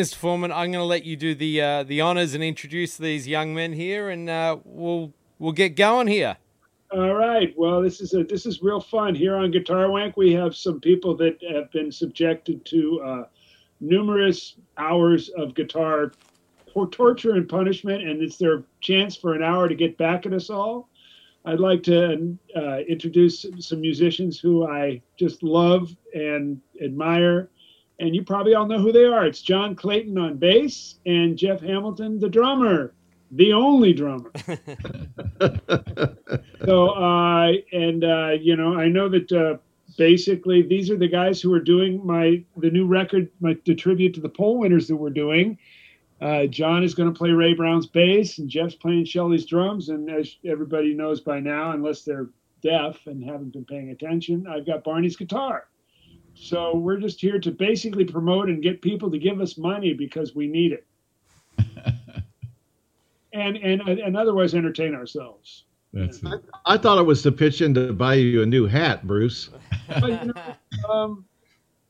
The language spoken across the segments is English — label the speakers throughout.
Speaker 1: Mr. Forman. I'm going to let you do the uh, the honors and introduce these young men here, and uh, we'll we'll get going here.
Speaker 2: All right. Well, this is a this is real fun here on Guitar Wank. We have some people that have been subjected to uh, numerous hours of guitar for torture and punishment, and it's their chance for an hour to get back at us all. I'd like to uh, introduce some musicians who I just love and admire, and you probably all know who they are. It's John Clayton on bass and Jeff Hamilton, the drummer, the only drummer. so uh and uh you know i know that uh basically these are the guys who are doing my the new record my the tribute to the poll winners that we're doing uh john is going to play ray brown's bass and jeff's playing shelly's drums and as everybody knows by now unless they're deaf and haven't been paying attention i've got barney's guitar so we're just here to basically promote and get people to give us money because we need it and and and otherwise entertain ourselves
Speaker 3: That's it.
Speaker 4: I thought it was to pitch in to buy you a new hat, Bruce.
Speaker 2: but, you know, um,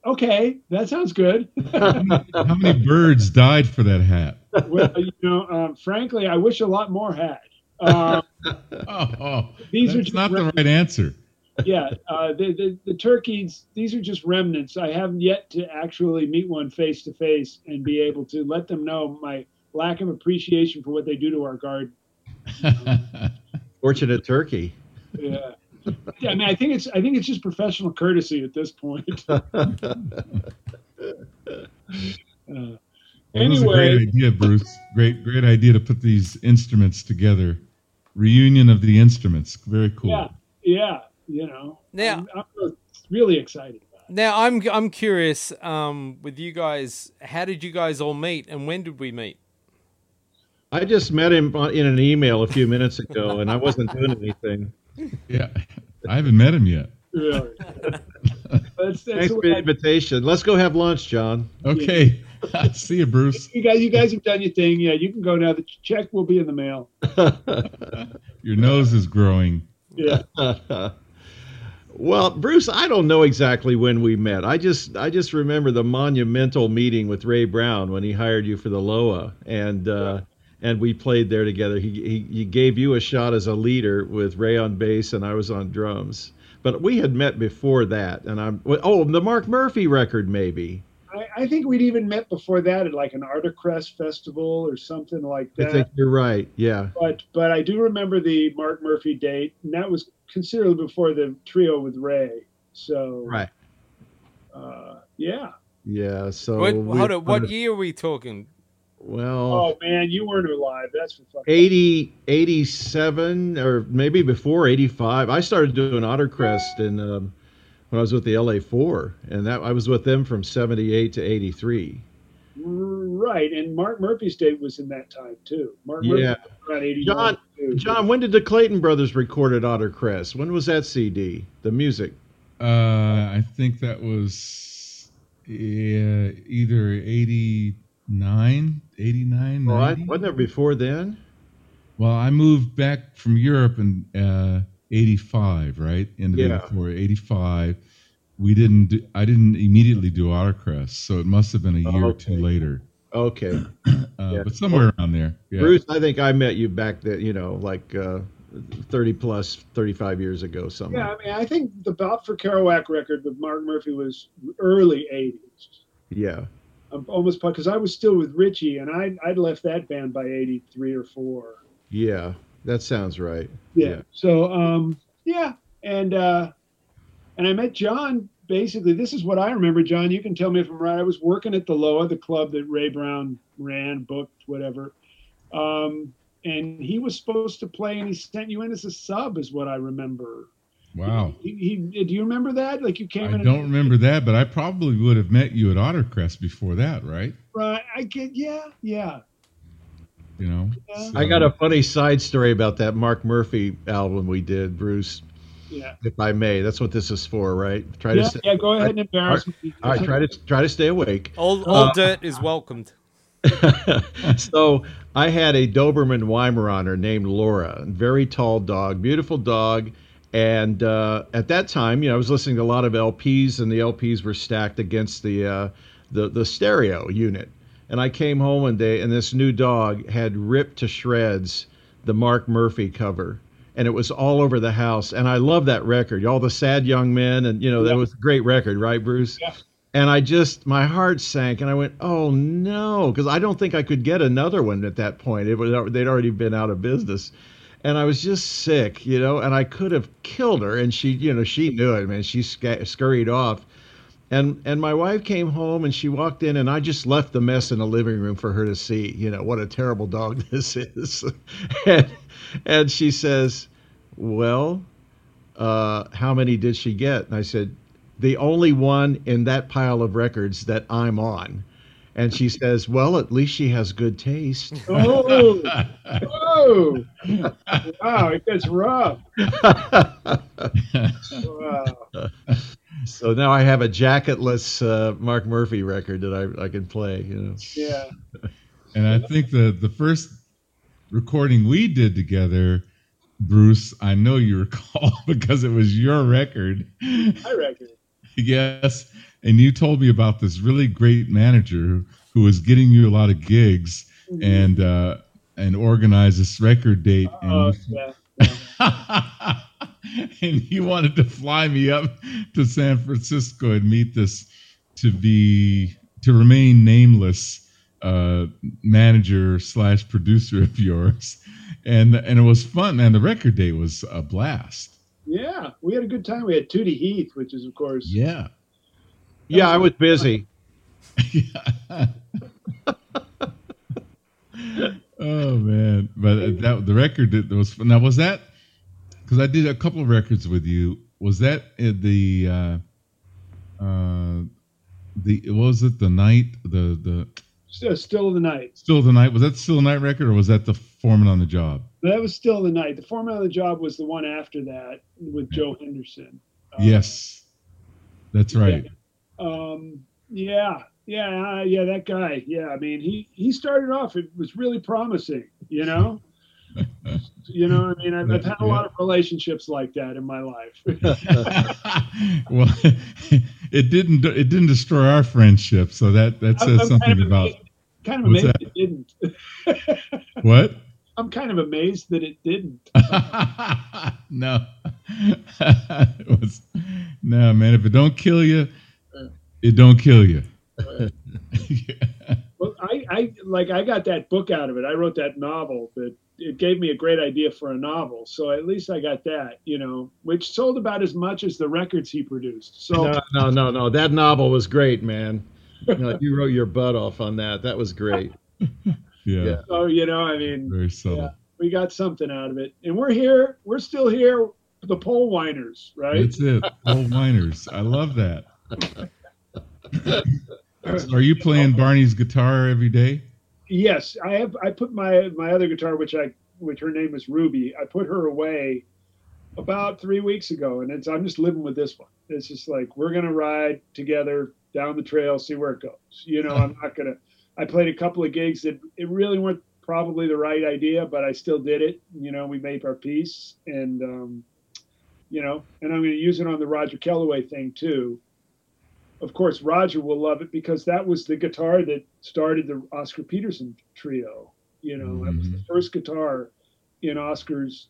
Speaker 2: okay, that sounds good.
Speaker 3: How many birds died for that hat?
Speaker 2: well, you know, um, frankly, I wish a lot more had. Um,
Speaker 3: Oh, oh
Speaker 2: These are just
Speaker 3: not the right answer.
Speaker 2: Yeah, uh, the, the the turkeys. These are just remnants. I haven't yet to actually meet one face to face and be able to let them know my lack of appreciation for what they do to our garden.
Speaker 4: Fortunate turkey.
Speaker 2: Yeah. Yeah, I mean, I think it's I think it's just professional courtesy at this point. Uh,
Speaker 3: Well, it was a
Speaker 2: anyway,
Speaker 3: great idea, Bruce. Great, great idea to put these instruments together. Reunion of the instruments. Very cool.
Speaker 2: yeah, yeah, you know,
Speaker 1: Now-
Speaker 2: I'm, I'm really excited.
Speaker 1: Now I'm I'm curious um, with you guys. How did you guys all meet, and when did we meet?
Speaker 4: I just met him in an email a few minutes ago, and I wasn't doing anything.
Speaker 3: Yeah. I haven't met him yet.
Speaker 2: Really. that's, that's
Speaker 4: Thanks for the invitation. Let's go have lunch, John.
Speaker 3: Okay. See you, Bruce.
Speaker 2: you guys, you guys have done your thing. Yeah, you can go now. The check will be in the mail.
Speaker 3: Your nose is growing.
Speaker 2: Yeah.
Speaker 4: Well, Bruce, I don't know exactly when we met. I just I just remember the monumental meeting with Ray Brown when he hired you for the Loa, and uh, and we played there together. He, he he gave you a shot as a leader with Ray on bass and I was on drums. But we had met before that, and I'm oh the Mark Murphy record maybe.
Speaker 2: I, I think we'd even met before that at like an Ottercrest festival or something like that.
Speaker 4: I think you're right. Yeah.
Speaker 2: But but I do remember the Mark Murphy date, and that was considerably before the trio with Ray. So
Speaker 4: Right.
Speaker 2: uh, yeah.
Speaker 4: Yeah. So
Speaker 1: What,
Speaker 4: we-
Speaker 1: hold on, what year are we talking?
Speaker 4: Well,
Speaker 2: Oh man, you weren't alive. That's for fucking.
Speaker 4: 80, 87 or maybe before 85 i started doing ottercrest in um, when i was with the la4 and that i was with them from 78 to 83
Speaker 2: Right, and Mark Murphy's date was in that time too. Mark
Speaker 4: Yeah.
Speaker 2: Murphy was around eighty.
Speaker 4: john john when did the clayton brothers record at ottercrest when was that cd the music
Speaker 3: Uh, I think that was yeah, either 89, 89,
Speaker 4: oh, I, wasn't there before then
Speaker 3: Well, I moved back from Europe in uh, 85, right? End of
Speaker 4: Yeah.
Speaker 3: 84, 85. We didn't, do, I didn't immediately do Ottercrest, so it must have been a year or two later.
Speaker 4: Okay
Speaker 3: Uh,
Speaker 4: Yeah.
Speaker 3: But somewhere around there. Yeah.
Speaker 4: bruce i think i met you back then you know like uh, 30 plus 35 years ago something
Speaker 2: Yeah, I mean, I think the Bop for Kerouac record with Mark Murphy was early '80s.
Speaker 4: yeah
Speaker 2: I'm almost because I was still with Richie, and I I'd left that band by '83 or four.
Speaker 4: yeah that sounds right
Speaker 2: Yeah.
Speaker 4: Yeah.
Speaker 2: So um yeah, and uh and I met John. Basically, this is what I remember. John, you can tell me if I'm right. I was working at the Loa, the club that Ray Brown ran, booked, whatever. Um, and he was supposed to play, and he sent you in as a sub, is what I remember.
Speaker 3: Wow.
Speaker 2: He, he do you remember that? Like you came
Speaker 3: I
Speaker 2: in.
Speaker 3: don't remember that, but I probably would have met you at Ottercrest before that, right?
Speaker 2: Right. I get. Yeah. Yeah.
Speaker 3: You know?
Speaker 2: Yeah.
Speaker 4: I got a funny side story about that Mark Murphy album we did, Bruce.
Speaker 2: Yeah.
Speaker 4: If I may, that's what this is for, right? Try
Speaker 2: Yeah,
Speaker 4: to stay,
Speaker 2: yeah, go ahead and embarrass me.
Speaker 4: all right, try to try to stay awake.
Speaker 1: All, all
Speaker 4: Uh,
Speaker 1: dirt is welcomed.
Speaker 4: so I had a Doberman Weimaraner named Laura, very tall dog, beautiful dog, And uh, at that time, you know, I was listening to a lot of LPs, and the LPs were stacked against the uh, the the stereo unit. And I came home one day, and this new dog had ripped to shreds the Mark Murphy cover, and it was all over the house. And I love that record, all the sad young men, and you know that was a great record, right, Bruce?
Speaker 2: Yeah.
Speaker 4: And I just my heart sank, and I went, "Oh no," because I don't think I could get another one at that point. It was they'd already been out of business, and I was just sick, you know. And I could have killed her, and she, you know, she knew it, man. She sc- scurried off, and and my wife came home, and she walked in, and I just left the mess in the living room for her to see. You know what a terrible dog this is, and and she says, "Well, uh, how many did she get?" And I said, "The only one in that pile of records that I'm on." And she says, "Well, at least she has good taste."
Speaker 2: Oh, oh, wow, it gets rough. Wow.
Speaker 4: so now I have a jacketless uh, Mark Murphy record that I, I can play. You know.
Speaker 2: Yeah.
Speaker 3: And I think the the first recording we did together, Bruce, I know you recall because it was your record.
Speaker 2: I reckon.
Speaker 3: Yes, and you told me about this really great manager who, was getting you a lot of gigs
Speaker 2: Mm-hmm.
Speaker 3: and uh, and organized this record date.
Speaker 2: Oh,
Speaker 3: And,
Speaker 2: yeah.
Speaker 3: and you wanted to fly me up to San Francisco and meet this to be to remain nameless uh, manager slash producer of yours, and and it was fun. Man, the record date was a blast.
Speaker 2: Yeah, we had a good time. We had Tootie Heath, which is, of course,
Speaker 3: Yeah.
Speaker 4: Yeah, I was busy.
Speaker 3: oh man, but that the record that was now was that because I did a couple of records with you. Was that the uh, uh, the was it the night the the
Speaker 2: Still, the night.
Speaker 3: still the night was that still a night record or was that the foreman on the job?
Speaker 2: That was still the night. The foreman on the job was the one after that with Joe Henderson. Uh,
Speaker 3: yes, that's right.
Speaker 2: Um, yeah, yeah, uh, yeah. That guy. Yeah, I mean, he he started off. It was really promising. You know. You know, I mean, I've, I've had a lot of relationships like that in my life.
Speaker 3: well, it didn't it didn't destroy our friendship, so that that says
Speaker 2: I'm
Speaker 3: something
Speaker 2: kind of
Speaker 3: about
Speaker 2: amazed, kind of amazed
Speaker 3: that?
Speaker 2: it didn't.
Speaker 3: what.
Speaker 2: I'm kind of amazed that it didn't.
Speaker 3: no, it was no man. If it don't kill you, it don't kill you.
Speaker 2: Well, I, I like I got that book out of it. I wrote that novel that it gave me a great idea for a novel. So at least I got that, you know, which sold about as much as the records he produced. So
Speaker 4: No, no, no, no. That novel was great, man. No, you wrote your butt off on that. That was great.
Speaker 3: yeah,
Speaker 4: Yeah.
Speaker 2: so you know, I mean,
Speaker 3: very subtle.
Speaker 2: yeah, we got something out of it, and we're here. We're still here. The pole whiners, right?
Speaker 3: That's it. Pole miners. I love that. Are you playing Barney's guitar every day?
Speaker 2: Yes, I have. I put my my other guitar, which I which her name is Ruby. I put her away about three weeks ago, and it's I'm just living with this one. It's just like we're gonna ride together down the trail, see where it goes. You know, I'm not gonna. I played a couple of gigs that it really weren't probably the right idea, but I still did it. You know, we made our peace, and um, you know, and I'm gonna use it on the Roger Kellaway thing too of course, Roger will love it because that was the guitar that started the Oscar Peterson trio. You know, that was the first guitar in Oscar's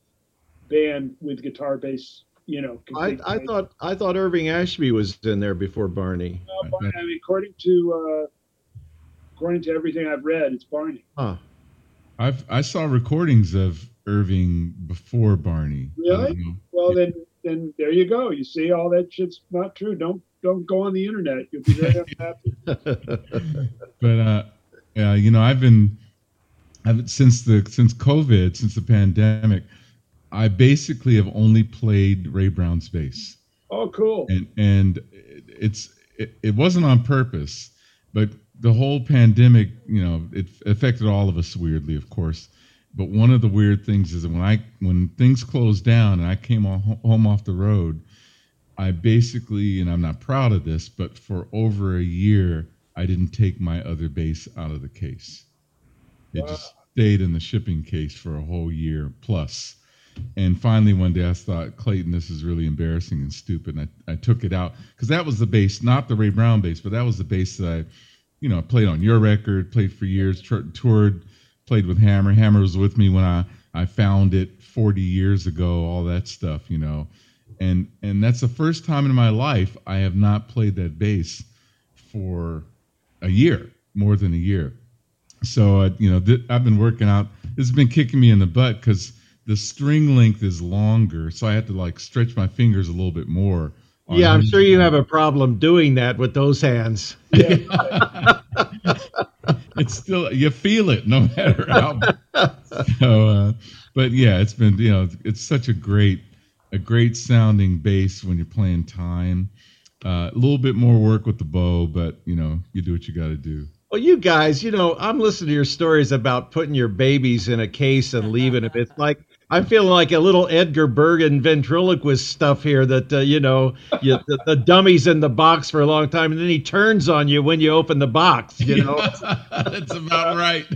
Speaker 2: band with guitar bass. You know,
Speaker 4: I, I thought I thought Irving Ashby was in there before Barney.
Speaker 2: Uh, Bar- I mean, according to uh, according to everything I've read, it's Barney.
Speaker 4: Huh.
Speaker 3: I've I saw recordings of Irving before Barney.
Speaker 2: Really?
Speaker 3: don't.
Speaker 2: Well, then, then there you go. You see, all that shit's not true. Don't don't go on the internet. You'll be very unhappy.
Speaker 3: but uh, yeah, you know, I've been, I've since the since COVID, since the pandemic, I basically have only played Ray Brown's bass,
Speaker 2: Oh, cool.
Speaker 3: and and it's it, it wasn't on purpose, but the whole pandemic, you know, it affected all of us weirdly, of course. But one of the weird things is that when I when things closed down and I came on, home off the road, I basically, and I'm not proud of this, but for over a year, I didn't take my other bass out of the case. It just stayed in the shipping case for a whole year plus. And finally, one day I thought, Clayton, this is really embarrassing and stupid. And I, I took it out because that was the bass, not the Ray Brown bass, but that was the bass that I, you know, played on your record, played for years, toured, played with Hammer. Hammer was with me when I, I found it 40 years ago, all that stuff, you know. And and that's the first time in my life I have not played that bass for a year, more than a year. So uh, you know, th- I've been working out. This has been kicking me in the butt because the string length is longer, so I have to like stretch my fingers a little bit more.
Speaker 4: Yeah, I'm sure you have a problem doing that with those hands. Yeah.
Speaker 3: it's still you feel it no matter how. so, uh, but yeah, it's been you know it's such a great a great sounding bass when you're playing time. Uh, a little bit more work with the bow, but you know you do what you got to do.
Speaker 4: Well, you guys, you know, I'm listening to your stories about putting your babies in a case and leaving them. It's like I'm feeling like a little Edgar Bergen ventriloquist stuff here. That uh, you know, you, the, the, dummy's in the box for a long time, and then he turns on you when you open the box. You know,
Speaker 3: that's about right.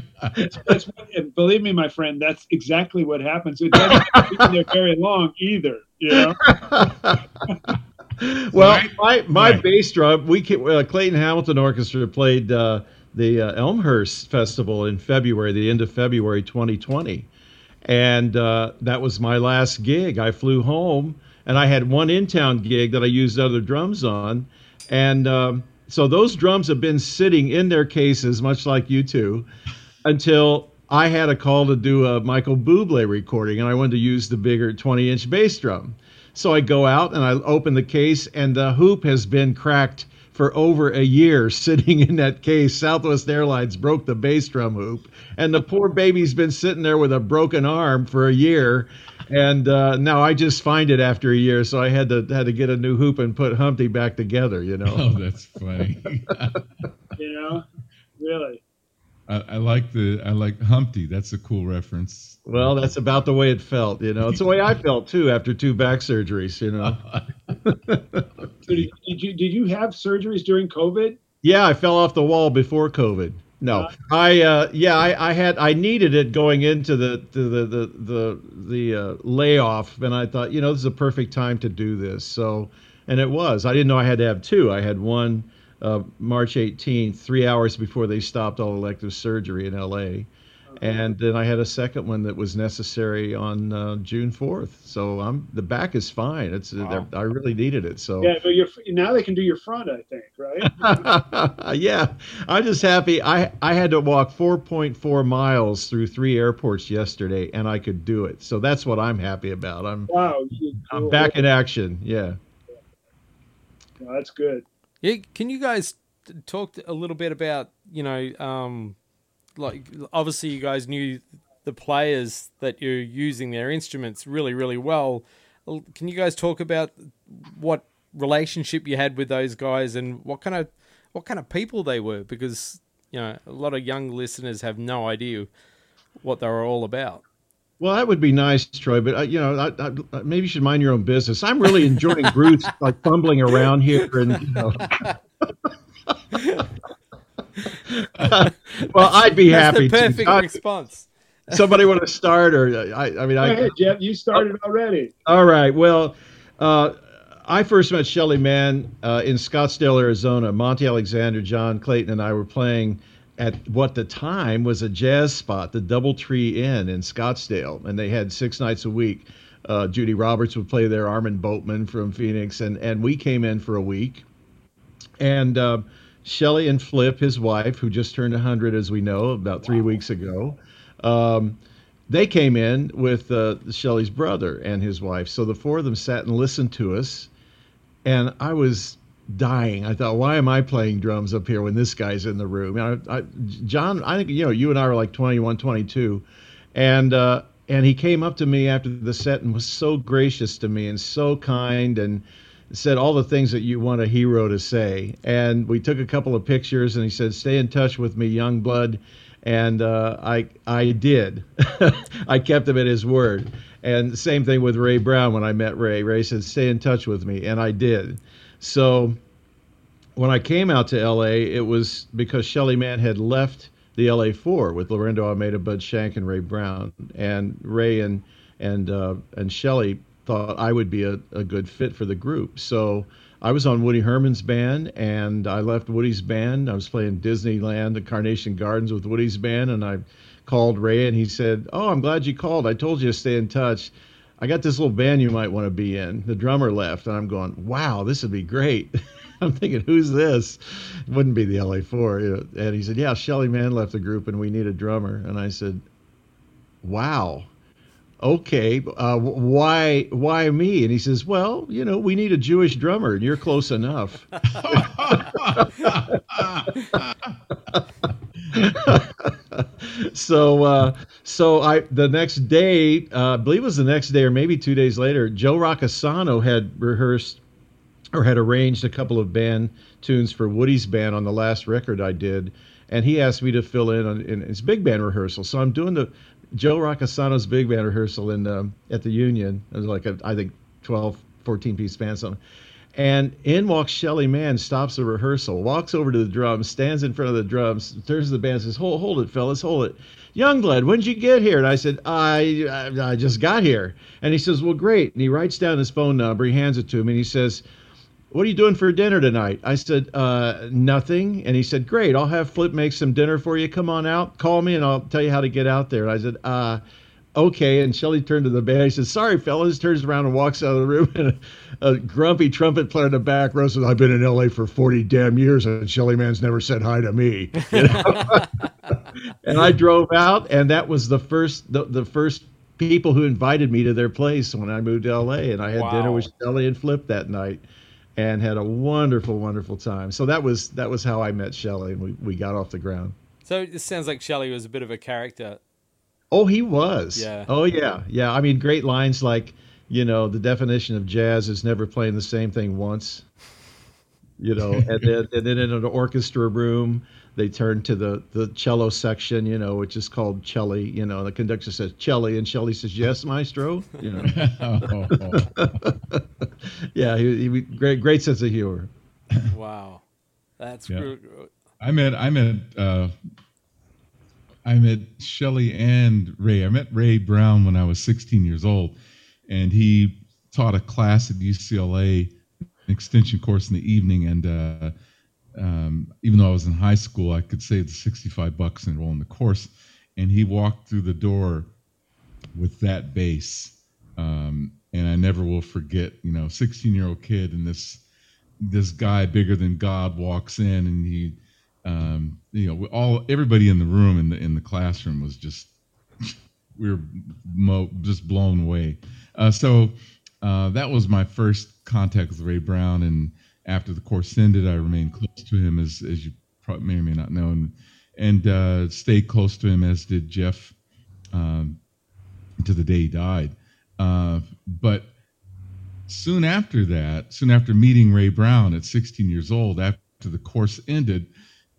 Speaker 2: that's what, and believe me, my friend, that's exactly what happens. It doesn't be there very long either. You know.
Speaker 4: well, right. my my right. bass drum, we uh, Clayton Hamilton Orchestra played. Uh, the uh, Elmhurst Festival in February, the end of February 2020. And uh, that was my last gig. I flew home and I had one in town gig that I used other drums on. And um, so those drums have been sitting in their cases, much like you two, until I had a call to do a Michael Bublé recording and I wanted to use the bigger 20 inch bass drum. So I go out and I open the case, and the hoop has been cracked for over a year sitting in that case. Southwest Airlines broke the bass drum hoop, and the poor baby's been sitting there with a broken arm for a year. And uh, now I just find it after a year, so I had to had to get a new hoop and put Humpty back together. You know.
Speaker 3: Oh, that's funny.
Speaker 2: you know, really.
Speaker 3: I, I, like the I like Humpty. That's a cool reference.
Speaker 4: Well, that's about the way it felt. You know, it's the way I felt too after two back surgeries. You know.
Speaker 2: so did, did, you did you have surgeries during COVID?
Speaker 4: Yeah, I fell off the wall before COVID. No, uh, I uh, yeah, I, I had I needed it going into the the the the the, the uh, layoff, and I thought you know this is a perfect time to do this. So, and it was. I didn't know I had to have two. I had one uh, March 18th, three hours before they stopped all elective surgery in LA. And then I had a second one that was necessary on uh, June 4th. So I'm the back is fine. It's wow. I really needed it. So
Speaker 2: yeah, but you're, now they can do your front, I think,
Speaker 4: right? yeah, I'm just happy. I I had to walk 4.4 miles through three airports yesterday, and I could do it. So that's what I'm happy about. I'm wow, I'm back in action. Yeah,
Speaker 2: well, that's good.
Speaker 1: Yeah, can you guys talk a little bit about you know, um, like obviously you guys knew the players that you're using their instruments really, really well. Can you guys talk about what relationship you had with those guys and what kind of what kind of people they were? Because you know, a lot of young listeners have no idea what they were all about.
Speaker 4: Well, that would be nice, Troy. But uh, you know, I, I, maybe you should mind your own business. I'm really enjoying Bruce like fumbling around here, and you know. well, I'd be
Speaker 1: That's
Speaker 4: happy.
Speaker 1: The perfect to. response.
Speaker 4: Somebody want to start, or uh, I? I mean, I.
Speaker 2: Ahead, Jeff, you started already.
Speaker 4: All right. Well, uh, I first met Shelly Manne uh, in Scottsdale, Arizona. Monty Alexander, John Clayton, and I were playing at what the time was a jazz spot, the Doubletree Inn in Scottsdale, and they had six nights a week. Uh, Judy Roberts would play there, Armand Boatman from Phoenix, and and we came in for a week, and uh, Shelly and Flip, his wife, who just turned 100, as we know, about three wow. weeks ago. Um, they came in with uh, Shelly's brother and his wife. So the four of them sat and listened to us. And I was dying. I thought, why am I playing drums up here when this guy's in the room? I, I, John, I think you know you and I were like 21, 22, and uh, and he came up to me after the set and was so gracious to me and so kind and said all the things that you want a hero to say. And we took a couple of pictures, and he said, "Stay in touch with me, young blood." And uh, I I did. I kept him at his word. And same thing with Ray Brown when I met Ray. Ray said, "Stay in touch with me," and I did. So when I came out to LA, it was because Shelly Manne had left the LA Four with Laurindo Almeida, Bud Shank, and Ray Brown, and Ray and and uh, and Shelly thought I would be a, a good fit for the group. So I was on Woody Herman's band, and I left Woody's band. I was playing Disneyland at Carnation Gardens with Woody's band, and I called Ray, and he said, "Oh, I'm glad you called. I told you to stay in touch." I got this little band you might want to be in. The drummer left, and I'm going, wow, this would be great. I'm thinking, who's this? It wouldn't be the LA4. You know? And he said, yeah, Shelly Manne left the group, and we need a drummer. And I said, wow, okay, uh, why, why me? And he says, well, you know, we need a Jewish drummer, and you're close enough. so uh, so I the next day, uh, I believe it was the next day or maybe two days later, Joe Roccisano had rehearsed or had arranged a couple of band tunes for Woody's band on the last record I did, and he asked me to fill in on in his big band rehearsal. So I'm doing the Joe Roccisano's big band rehearsal in um, at the Union. It was like a, I think 12, 14 piece band something. And in walks Shelly Manne, stops the rehearsal, walks over to the drums, stands in front of the drums, turns to the band, says, "Hold, hold it, fellas, hold it." Youngblood, when did you get here? And I said, I, I, I just got here. And he says, Well, great. And he writes down his phone number. He hands it to me, and he says, What are you doing for dinner tonight? I said, uh, Nothing. And he said, Great. I'll have Flip make some dinner for you. Come on out. Call me, and I'll tell you how to get out there. And I said, uh, okay. And Shelly turned to the band. He said, sorry, fellas. Turns around and walks out of the room. And a, a grumpy trumpet player in the back row says, I've been in LA for 40 damn years and Shelly Manne's never said hi to me. You know? and I drove out and that was the first, the, the first people who invited me to their place when I moved to LA. And I had wow. dinner with Shelly and Flip that night and had a wonderful, wonderful time. So that was, that was how I met Shelly and we, we got off the ground.
Speaker 1: So it sounds like Shelly was a bit of a character
Speaker 4: Oh, he was. Yeah. Oh, yeah. Yeah. I mean, great lines like, you know, the definition of jazz is never playing the same thing once. You know, and then and then in an orchestra room, they turn to the the cello section, you know, which is called celli. You know, the conductor says celli, and Shelly says, "Yes, maestro." You know. yeah, he, he great great sense of humor.
Speaker 1: Wow, that's yeah. Good.
Speaker 3: I met I met uh, I met Shelly and Ray. I met Ray Brown when I was 16 years old, and he taught a class at UCLA, an extension course in the evening. And uh, um, even though I was in high school, I could save the 65 bucks and enroll in the course. And he walked through the door with that bass, um, and I never will forget. You know, 16 year old kid and this this guy bigger than God walks in, and he um, you know, all everybody in the room in the in the classroom was just we were mo- just blown away. Uh, so uh, that was my first contact with Ray Brown, and after the course ended, I remained close to him, as as you may or may not know, and, and uh, stayed close to him, as did Jeff, um, to the day he died. Uh, but soon after that, soon after meeting Ray Brown at 16 years old, after the course ended,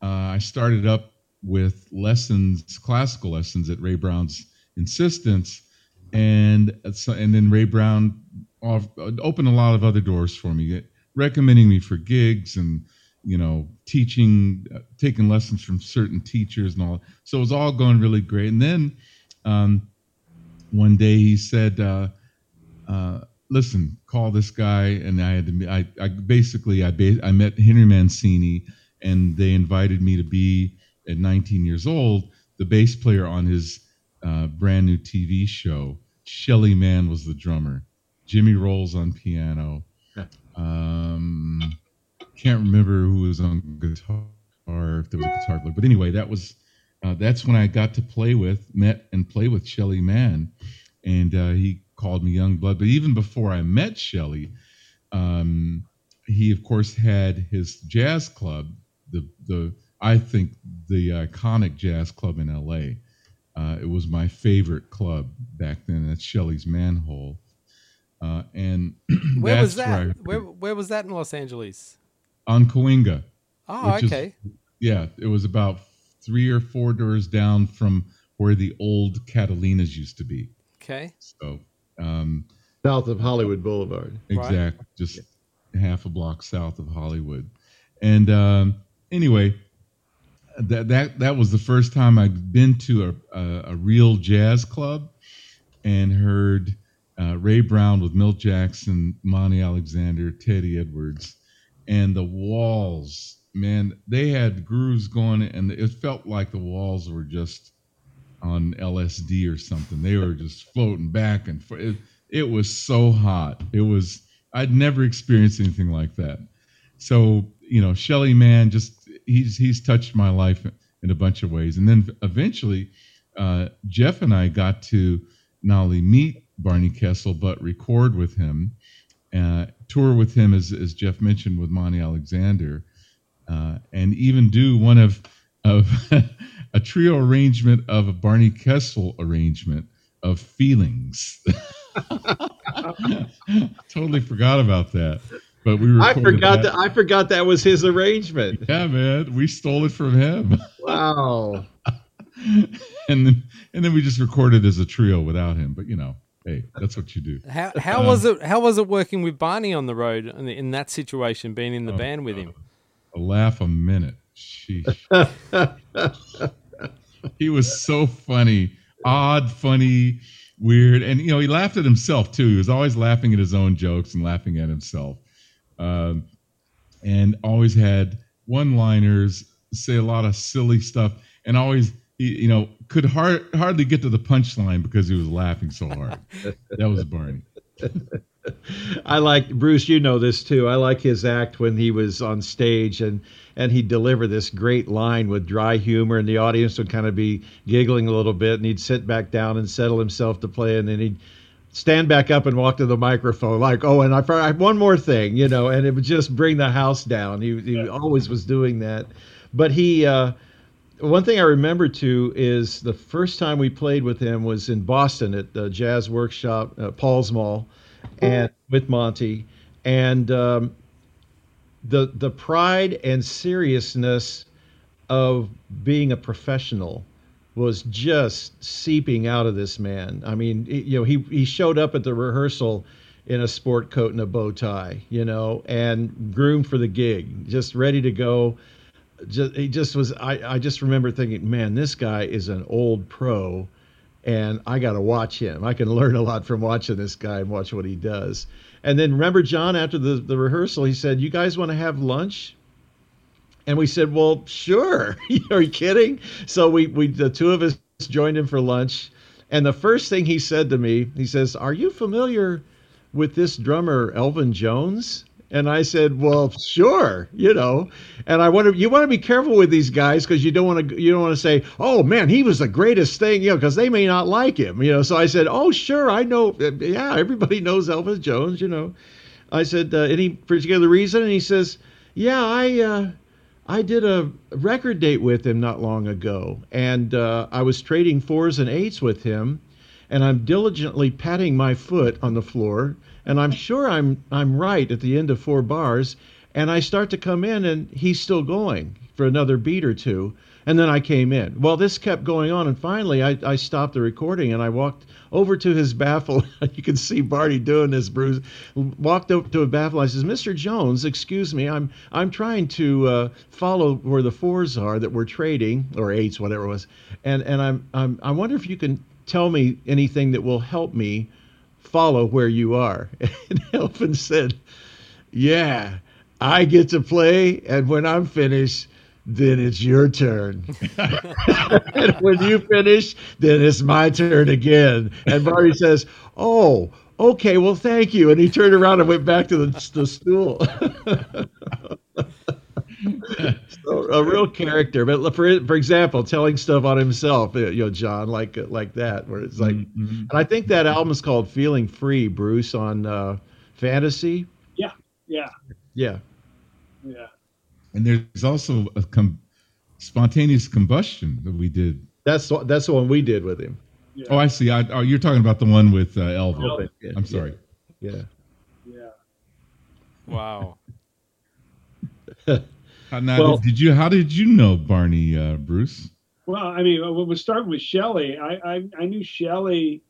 Speaker 3: uh, I started up with lessons, classical lessons at Ray Brown's insistence, and and then Ray Brown opened a lot of other doors for me, recommending me for gigs and you know teaching, uh, taking lessons from certain teachers and all. So it was all going really great. And then um, one day he said. Uh, uh, listen, call this guy, and I had to. I, I basically I ba- I met Henry Mancini, and they invited me to be at 19 years old the bass player on his uh, brand new TV show. Shelly Manne was the drummer. Jimmy Rowles on piano. Um, can't remember who was on guitar. Or if there was a guitar player, but anyway, that was uh, that's when I got to play with, met and play with Shelly Manne, and uh, he called me young blood. But even before I met Shelly, um, he of course had his jazz club the the I think the iconic jazz club in L.A. Uh, it was my favorite club back then. That's Shelly's Manne-Hole. Uh, and
Speaker 1: where was that? Where, where, where was that in Los Angeles?
Speaker 3: On Cahuenga.
Speaker 1: Oh, okay.
Speaker 3: Is, yeah, it was about three or four doors down from where the old Catalinas used to be.
Speaker 1: Okay.
Speaker 3: So, um,
Speaker 4: south of Hollywood Boulevard.
Speaker 3: Exactly, right. just yeah. half a block south of Hollywood, and um, anyway, that that that was the first time I'd been to a, a, a real jazz club, and heard uh, Ray Brown with Milt Jackson, Monty Alexander, Teddy Edwards, and the walls. Man, they had grooves going, and it felt like the walls were just on LSD or something. They were just floating back and forth. It, it was so hot. It was I'd never experienced anything like that. So you know, Shelly Manne, just he's he's touched my life in a bunch of ways. And then eventually, uh, Jeff and I got to not only meet Barney Kessel but record with him, uh, tour with him as as Jeff mentioned with Monty Alexander, uh, and even do one of of a trio arrangement of a Barney Kessel arrangement of feelings. totally forgot about that. But we
Speaker 4: I forgot that. that. I forgot that was his arrangement.
Speaker 3: Yeah, man, we stole it from him.
Speaker 4: Wow.
Speaker 3: and then and then we just recorded as a trio without him. But you know, hey, that's what you do.
Speaker 1: How how um, was it? How was it working with Barney on the road in, in that situation, being in the oh, band with him?
Speaker 3: A laugh a minute. Sheesh. he was so funny, odd, funny, weird, and you know he laughed at himself too. He was always laughing at his own jokes and laughing at himself, um, and always had one-liners, say a lot of silly stuff, and always you know could hard, hardly get to the punchline because he was laughing so hard. that was Barney.
Speaker 4: I like Bruce. You know this too. I like his act when he was on stage and and he'd deliver this great line with dry humor, and the audience would kind of be giggling a little bit, and he'd sit back down and settle himself to play, and then he'd stand back up and walk to the microphone like, oh, and I, I one more thing, you know, and it would just bring the house down. He, he yeah. always was doing that, but he. Uh, one thing I remember too is the first time we played with him was in Boston at the Jazz Workshop, uh, Paul's Mall, and with Monty, and um, the the pride and seriousness of being a professional was just seeping out of this man. I mean, you know, he he showed up at the rehearsal in a sport coat and a bow tie, you know, and groomed for the gig, just ready to go. Just he just was. I I just remember thinking, man, this guy is an old pro, and I got to watch him. I can learn a lot from watching this guy and watch what he does. And then remember, John, after the, the rehearsal, he said, You guys want to have lunch? And we said, Well, sure. Are you kidding? So we, we the two of us joined him for lunch. And the first thing he said to me, he says, Are you familiar with this drummer, Elvin Jones? And I said, "Well, sure, you know." And I want to you want to be careful with these guys because you don't want to you don't want to say, "Oh man, he was the greatest thing," you know, because they may not like him, you know. So I said, "Oh, sure, I know. Yeah, everybody knows Elvin Jones, you know." I said, uh, "Any particular reason?" And he says, "Yeah, I." Uh, I did a record date with him not long ago, and uh, I was trading fours and eights with him, and I'm diligently patting my foot on the floor and I'm sure I'm I'm right at the end of four bars, and I start to come in, and he's still going for another beat or two, and then I came in. Well, this kept going on, and finally I, I stopped the recording and I walked over to his baffle. you can see Barney doing this, Bruce. Walked up to a baffle. I says, "Mr. Jones, excuse me, I'm I'm trying to uh, follow where the fours are that we're trading or eights, whatever it was, and and I'm, I'm I wonder if you can." Tell me anything that will help me follow where you are. And Elvin said, Yeah, I get to play, and when I'm finished, then it's your turn. and when you finish, then it's my turn again. And Barney says, Oh, okay, well, thank you. And he turned around and went back to the, the stool. so, a real character, but for for example, telling stuff on himself, you know, John, like like that, where it's like, mm-hmm. and I think that album is called "Feeling Free," Bruce, on uh, Fantasy.
Speaker 2: Yeah, yeah,
Speaker 4: yeah,
Speaker 2: yeah.
Speaker 3: And there's also a com- spontaneous combustion that we did.
Speaker 4: That's that's the one we did with him.
Speaker 3: Yeah. Oh, I see. I, oh, you're talking about the one with uh, Elvin. Elvin. Yeah, I'm sorry.
Speaker 4: Yeah.
Speaker 2: Yeah.
Speaker 1: Wow.
Speaker 3: now, well, did you? How did you know Barney, uh, Bruce?
Speaker 2: Well, I mean, we're starting with Shelly. I, I, I knew Shelly.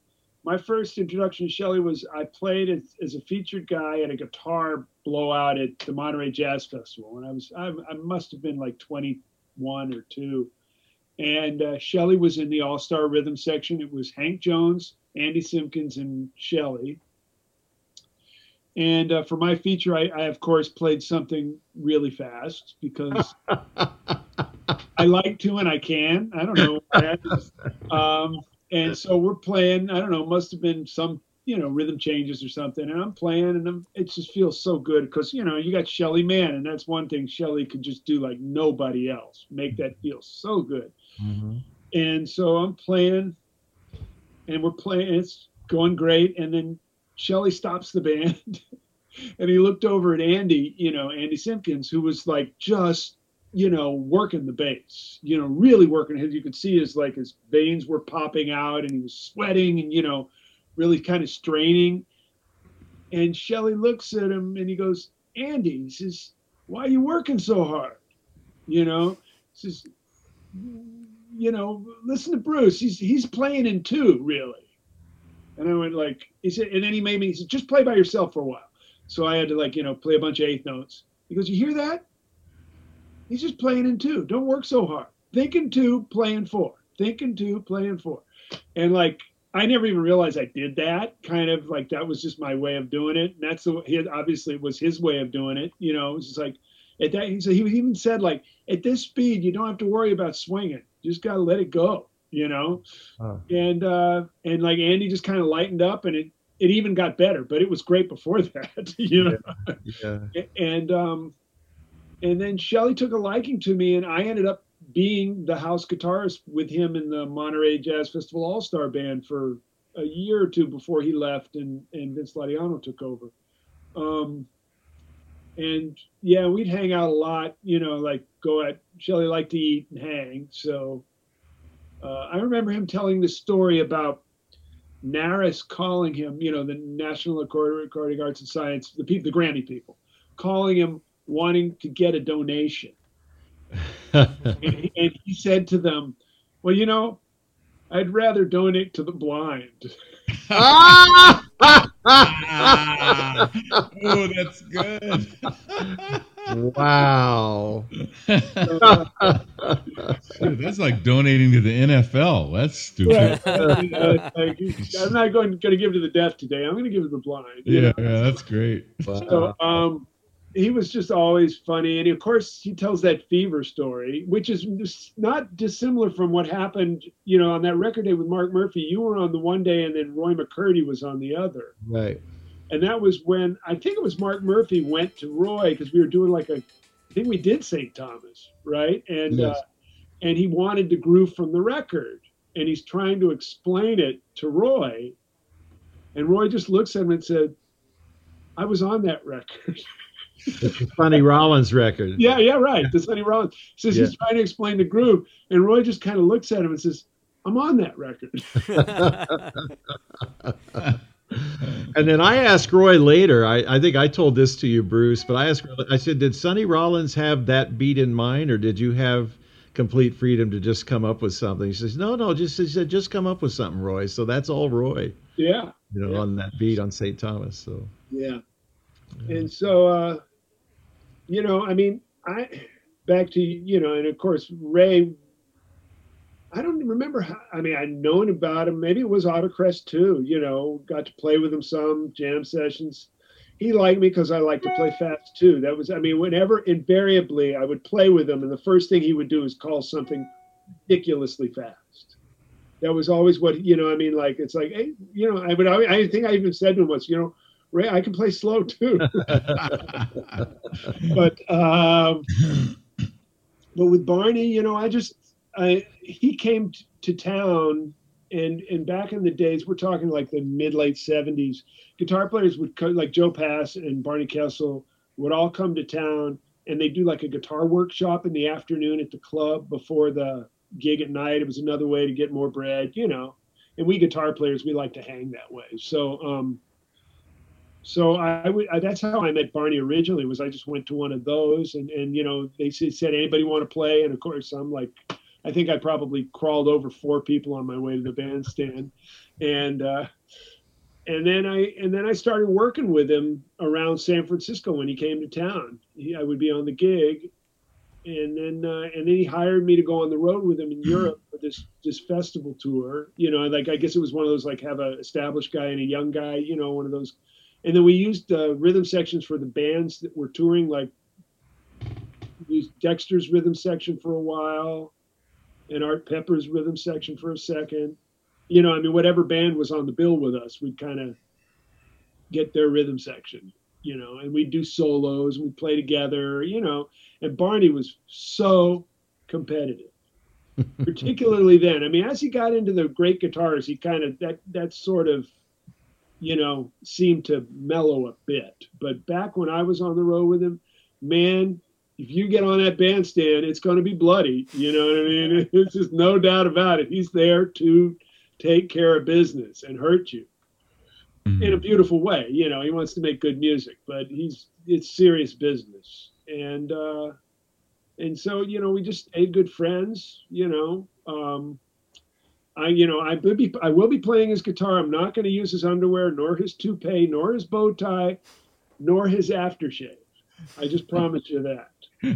Speaker 2: My first introduction to Shelly was I played as, as, a featured guy at a guitar blowout at the Monterey Jazz Festival, and I was I, I must have been like 21 or two, and uh, Shelly was in the All Star Rhythm section. It was Hank Jones, Andy Simpkins and Shelly. And uh, for my feature, I, I, of course played something really fast because I like to and I can. I don't know. Um, and so we're playing. I don't know. Must have been some you know rhythm changes or something. And I'm playing, and I'm, it just feels so good because you know you got Shelly Manne, and that's one thing Shelly could just do like nobody else. Make that feel so good. Mm-hmm. And so I'm playing, and we're playing. It's going great, and then Shelly stops the band. and he looked over at Andy, you know, Andy Simpkins, who was like just you know, working the bass, you know, really working his, you could see his, like his veins were popping out and he was sweating and, you know, really kind of straining. And Shelly looks at him and he goes, Andy, he says, why are you working so hard? You know, he says, you know, listen to Bruce. He's, he's playing in two really. And I went like, he said, and then he made me, he said, just play by yourself for a while. So I had to like, you know, play a bunch of eighth notes. He goes, you hear that? He's just playing in two. Don't work so hard. Think in two, playing four. Think in two, playing four. And like I never even realized I did that. Kind of like that was just my way of doing it. And that's the he obviously it was his way of doing it. You know, it's just like at that. He said he even said like at this speed you don't have to worry about swinging. You just gotta let it go. You know, and uh, and like Andy just kind of lightened up, and it it even got better. But it was great before that. You know, yeah. yeah. And um, and then Shelly took a liking to me, and I ended up being the house guitarist with him in the Monterey Jazz Festival All Star Band for a year or two before he left, and and Vince Lateano took over. Um, and yeah, we'd hang out a lot. You know, like go at Shelly liked to eat and hang. So uh, I remember him telling the story about NARAS calling him. You know, the National Recording Arts and Science, the people, the Grammy people, calling him wanting to get a donation. and, and he said to them, Well, you know, I'd rather donate to the blind. oh,
Speaker 3: that's good.
Speaker 4: Wow.
Speaker 3: Dude, that's like donating to the NFL. That's stupid.
Speaker 2: I'm not going, going to give to the deaf today. I'm going to give to the blind.
Speaker 3: Yeah, yeah, that's great.
Speaker 2: So, um, he was just always funny and of course he tells that fever story which is not dissimilar from what happened you know on that record day with mark murphy you were on the one day and then roy mccurdy was on the other
Speaker 4: right
Speaker 2: and that was when i think it was mark murphy went to roy because we were doing like a i think we did st thomas right and yes. uh, and he wanted the groove from the record and he's trying to explain it to roy and roy just looks at him and said i was on that record
Speaker 4: the Sonny Rollins record.
Speaker 2: Yeah, yeah, right. The Sonny Rollins says yeah. he's trying to explain the groove, and Roy just kind of looks at him and says, "I'm on that record."
Speaker 4: and then I asked Roy later. I, I think I told this to you, Bruce, but I asked. I said, "Did Sonny Rollins have that beat in mind, or did you have?" complete freedom to just come up with something. He says, "No, no, just he said just come up with something, Roy." So that's all Roy.
Speaker 2: Yeah.
Speaker 4: You know,
Speaker 2: yeah.
Speaker 4: on that beat on St. Thomas. So.
Speaker 2: Yeah. And so, uh, you know, I mean, I back to you know, and of course Ray. I don't remember how. I mean, I'd known about him. Maybe it was Ottercrest too. You know, got to play with him some jam sessions. He liked me because I like to play fast too. That was, I mean, whenever invariably I would play with him, and the first thing he would do is call something ridiculously fast. That was always what you know. I mean, like it's like, hey, you know, I would. I think I even said to him once, you know, Ray, I can play slow too. but um, but with Barney, you know, I just I he came t- to town and and back in the days, we're talking like the mid late seventies. Guitar players would come, like Joe Pass and Barney Kessel would all come to town and they do like a guitar workshop in the afternoon at the club before the gig at night. It was another way to get more bread, you know. And we guitar players, we like to hang that way. So um, so I would that's how I met Barney originally was I just went to one of those and and you know they said anybody want to play and of course I'm like I think I probably crawled over four people on my way to the bandstand and uh, and then I and then I started working with him around San Francisco when he came to town. He, I would be on the gig, and then uh, and then he hired me to go on the road with him in Europe for this this festival tour. You know, like I guess it was one of those like have a established guy and a young guy. You know, one of those. And then we used uh, rhythm sections for the bands that were touring. Like used Dexter's rhythm section for a while, and Art Pepper's rhythm section for a second. You know, I mean, whatever band was on the bill with us, we'd kind of get their rhythm section. You know, and we'd do solos, and we'd play together. You know, and Barney was so competitive particularly then. I mean, as he got into the great guitars, he kind of that that sort of, you know, seemed to mellow a bit. But back when I was on the road with him, man, if you get on that bandstand, it's going to be bloody. You know what I mean? It's just no doubt about it. He's there to take care of business and hurt you mm-hmm. in a beautiful way. You know, he wants to make good music, but he's it's serious business. And uh, and so you know we just stayed good friends you know um, i you know i will be i will be playing his guitar i'm not going to use his underwear nor his toupee nor his bow tie nor his aftershave i just promise you that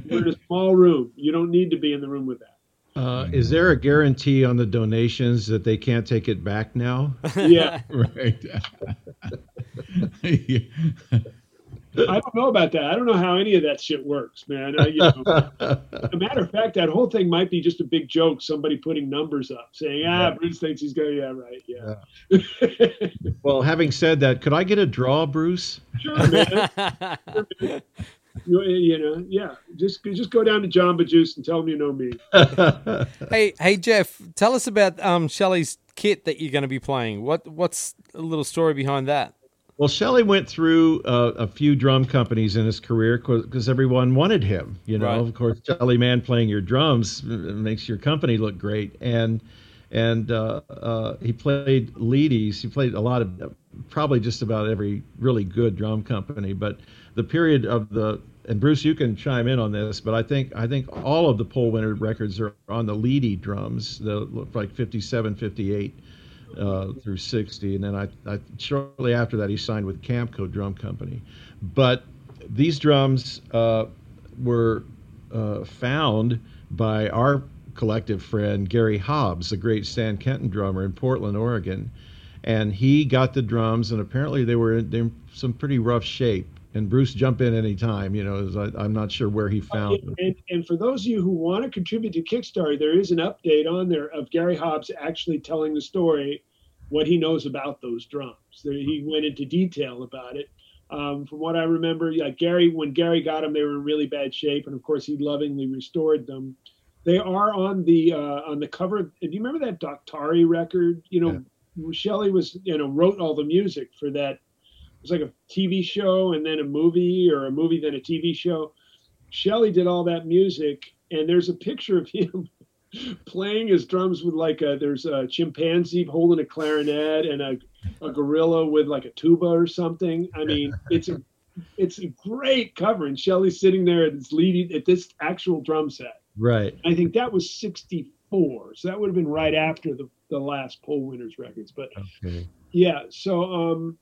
Speaker 2: we're in a small room you don't need to be in the room with that
Speaker 4: uh, is there a guarantee on the donations that they can't take it back now?
Speaker 2: Yeah,
Speaker 3: right.
Speaker 2: I don't know about that. I don't know how any of that shit works, man. I, you know, a matter of fact, that whole thing might be just a big joke. Somebody putting numbers up, saying, "Ah, Bruce thinks he's going." Yeah, right. Yeah.
Speaker 4: yeah. well, having said that, could I get a draw, Bruce?
Speaker 2: Sure, man. You, you, know, yeah. Just just go down to Jamba Juice and tell them you know me.
Speaker 1: hey, hey, Jeff, tell us about um, Shelly's kit that you're going to be playing. What what's a little story behind that?
Speaker 4: Well, Shelly went through uh, a few drum companies in his career because everyone wanted him. You know, right. of course, Shelly Manne playing your drums makes your company look great, and and uh, uh, he played Leedy's. He played a lot of probably just about every really good drum company. But the period of the and Bruce, you can chime in on this, but I think I think all of the Poll Winners records are on the Leedy drums. Look like 57, 58 uh, through 60. And then I, I, shortly after that, he signed with Camco Drum Company. But these drums uh, were uh, found by our collective friend Gary Hobbs, the great Stan Kenton drummer in Portland, Oregon. And he got the drums, and apparently they were in some pretty rough shape and Bruce jump in anytime. You know, I, am not sure where he found
Speaker 2: them. And, and, for those of you who want to contribute to Kickstarter, there is an update on there of Gary Hobbs actually telling the story, what he knows about those drums. He went into detail about it. Um, from what I remember, yeah, Gary, when Gary got them, they were in really bad shape, and of course, he lovingly restored them. They are on the uh, on the cover. Do you remember that Daktari record? You know, yeah. Shelley was you know wrote all the music for that was like a TV show and then a movie or a movie then a TV show. Shelley did all that music, and there's a picture of him playing his drums with like a there's a chimpanzee holding a clarinet and a, a gorilla with like a tuba or something. I mean, it's a it's a great cover, and Shelley's sitting there at this leading at this actual drum set.
Speaker 4: Right.
Speaker 2: I think that was '64, so that would have been right after the the last Poll Winners' records. But okay. yeah, so um,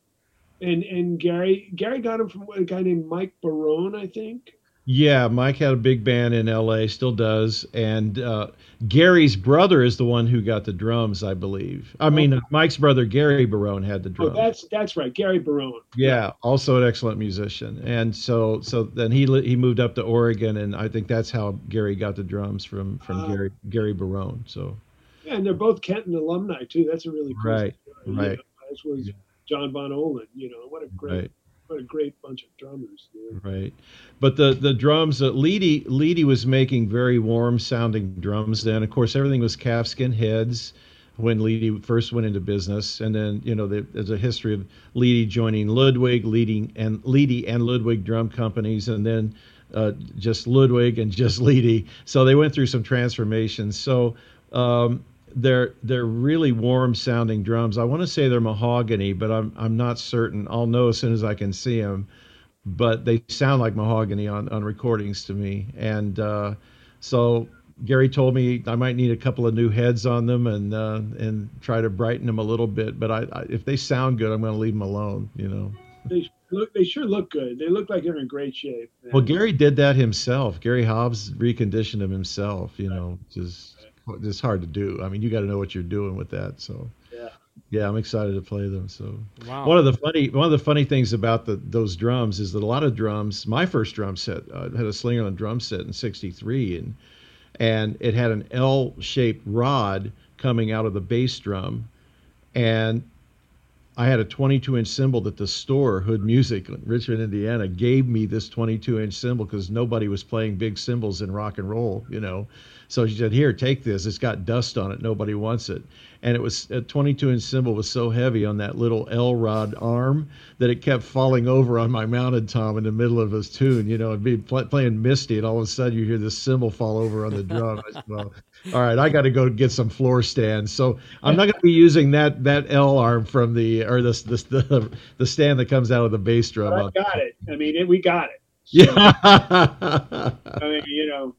Speaker 2: and and Gary Gary got him from a guy named Mike Barone, I think.
Speaker 4: Yeah, Mike had a big band in L.A., still does, and uh, Gary's brother is the one who got the drums, I believe. I mean, oh. Mike's brother Gary Barone had the drums.
Speaker 2: Oh, that's that's right, Gary Barone.
Speaker 4: Yeah, also an excellent musician, and so so then he he moved up to Oregon, and I think that's how Gary got the drums from from uh, Gary Gary Barone. So.
Speaker 2: Yeah, and they're both Kenton alumni too. That's a really cool
Speaker 4: right, story. right.
Speaker 2: as was John Von Ohlen. You know, what a great. Right what a great bunch of drummers. Dude.
Speaker 4: Right, but the the drums, uh, Leedy Leedy was making very warm sounding drums. Then, of course, everything was calfskin heads when Leedy first went into business, and then you know the, there's a history of Leedy joining Ludwig, leading and Leedy and Ludwig drum companies, and then uh, just Ludwig and just Leedy. So they went through some transformations. So um, they're they're really warm sounding drums. I want to say they're mahogany, but I'm I'm not certain. I'll know as soon as I can see them. But they sound like mahogany on on recordings to me. And uh, so Gary told me I might need a couple of new heads on them and uh, and try to brighten them a little bit. But I, I if they sound good, I'm going to leave them alone. You know.
Speaker 2: They look. They sure look good. They look like they're in great shape.
Speaker 4: Well, Gary did that himself. Gary Hobbs reconditioned them himself. You know, just it's hard to do. I mean, you got to know what you're doing with that. So
Speaker 2: Yeah.
Speaker 4: yeah, I'm excited to play them. So
Speaker 1: Wow.
Speaker 4: one of the funny one of the funny things about the those drums is that a lot of drums. My first drum set uh, had a Slingerland drum set in '63, and and it had an L-shaped rod coming out of the bass drum, and I had a 22 inch cymbal that the store Hood Music in Richmond, Indiana, gave me this 22 inch cymbal because nobody was playing big cymbals in rock and roll, you know. So she said, "Here, take this. It's got dust on it. Nobody wants it." And it was a 22 inch cymbal was so heavy on that little L rod arm that it kept falling over on my mounted tom in the middle of his tune. You know, it'd be pl- playing Misty, and all of a sudden you hear this cymbal fall over on the drum. I said, well, all right, I got to go get some floor stands. So I'm not going to be using that that L arm from the or this the the stand that comes out of the bass drum.
Speaker 2: But I got it. I mean, it, we got it.
Speaker 4: Yeah.
Speaker 2: I mean, you know,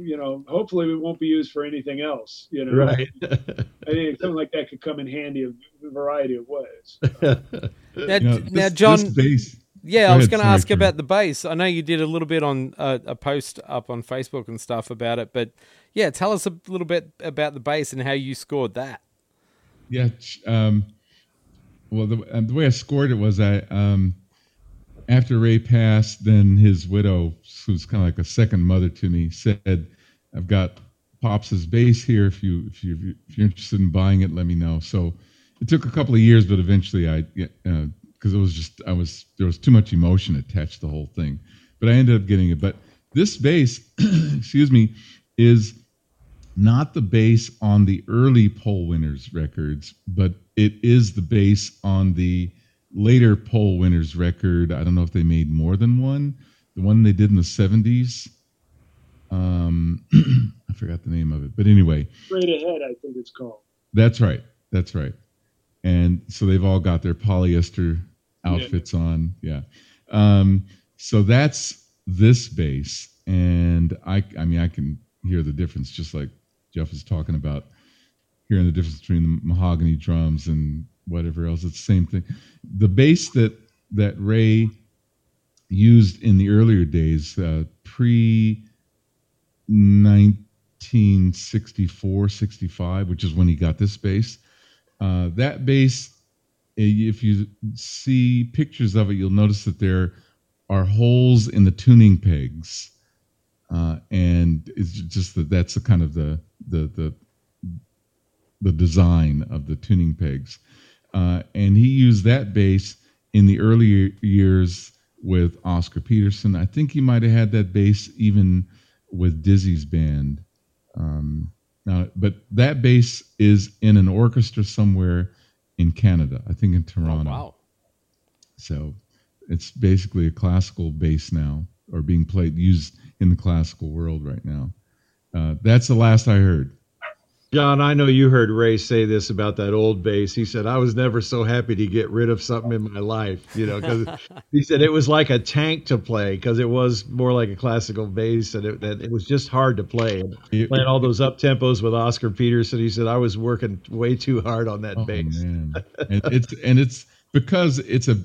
Speaker 2: you know, hopefully it won't be used for anything else. You know,
Speaker 4: right.
Speaker 2: I think something like that could come in handy a variety of ways.
Speaker 1: now,
Speaker 3: You know,
Speaker 1: now, John.
Speaker 3: this bass-
Speaker 1: Yeah,
Speaker 3: Go
Speaker 1: I was going to ask
Speaker 3: Karen.
Speaker 1: about the bass. I know you did a little bit on uh, a post up on Facebook and stuff about it, but yeah, tell us a little bit about the bass and how you scored that.
Speaker 3: Yeah. Um, well, the, uh, the way I scored it was I, um, after Ray passed, then his widow, who's kind of like a second mother to me, said, "I've got Pops's bass here. If you if you if you're interested in buying it, let me know." So it took a couple of years, but eventually I, because uh, it was just I was there was too much emotion attached to the whole thing, but I ended up getting it. But this bass, excuse me, is not the bass on the early poll winners records, but it is the bass on the later poll winners record. I don't know if they made more than one. The one they did in the 70s. Um, I forgot the name of it, but anyway,
Speaker 2: Straight ahead, I think it's called.
Speaker 3: that's right. That's right. And so they've all got their polyester outfits on. Yeah. Um, so that's this bass. And I, I mean, I can hear the difference just like Jeff is talking about hearing the difference between the mahogany drums and whatever else. It's the same thing. The bass that, that Ray used in the earlier days, uh, pre 1964, 65, which is when he got this bass. Uh, that bass, eh, if you see pictures of it, you'll notice that there are holes in the tuning pegs, uh, and it's just that that's the kind of the the the the design of the tuning pegs. Uh, and he used that bass in the earlier years with Oscar Peterson. I think he might have had that bass even with Dizzy's band. Um, now, but that bass is in an orchestra somewhere in Canada, I think in
Speaker 1: Oh,
Speaker 3: Toronto.
Speaker 1: wow.
Speaker 3: So it's basically a classical bass now, or being played, used in the classical world right now. Uh, that's the last I heard.
Speaker 4: John, I know you heard Ray say this about that old bass. He said, I was never so happy to get rid of something in my life, you know, because he said it was like a tank to play because it was more like a classical bass and it, that it was just hard to play. And
Speaker 3: It-
Speaker 4: playing all those up tempos with Oscar Peterson, he said, I was working way too hard on that
Speaker 3: Oh,
Speaker 4: bass.
Speaker 3: man. and it's and it's because it's a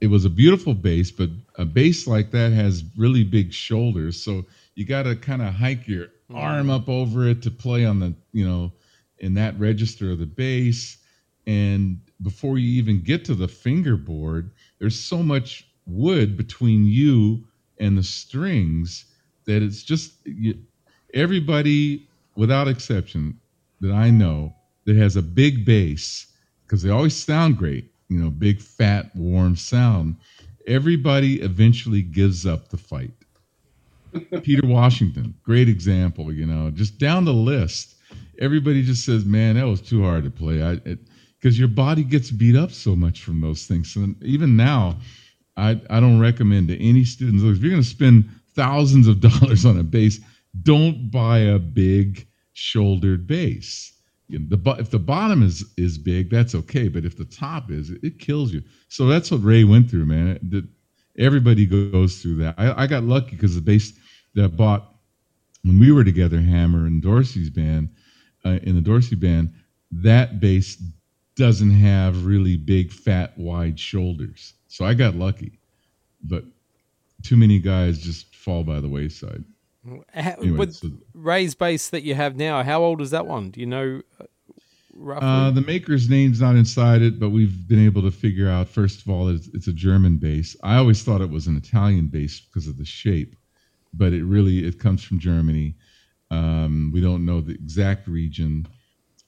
Speaker 3: it was a beautiful bass, but a bass like that has really big shoulders, so you got to kind of hike your arm up over it to play on the you know in that register of the bass, and before you even get to the fingerboard, there's so much wood between you and the strings that it's just you, everybody without exception that I know that has a big bass because they always sound great, you know, big, fat, warm sound. Everybody eventually gives up the fight. Peter Washington, great example, you know, just down the list. Everybody just says, man, that was too hard to play. I, because your body gets beat up so much from those things. And even now, I, I don't recommend to any students, if you're going to spend thousands of dollars on a bass, don't buy a big shouldered bass. You know, the if the bottom is is big, that's okay, but if the top is, it, kills you. So that's what Ray went through, man. That everybody goes through that. I, I got lucky because the bass that bought when we were together, Hammer and Dorsey's band, uh, in the Dorsey band, that bass doesn't have really big, fat, wide shoulders. So I got lucky, but too many guys just fall by the wayside.
Speaker 1: Ha-
Speaker 3: Anyway,
Speaker 1: but
Speaker 3: so-
Speaker 1: Ray's bass that you have now, how old is that one? Do you know uh, roughly?
Speaker 3: Uh, the maker's name's not inside it, but we've been able to figure out. First of all, it's, it's a German bass. I always thought it was an Italian bass because of the shape, but it really it comes from Germany. Um, we don't know the exact region.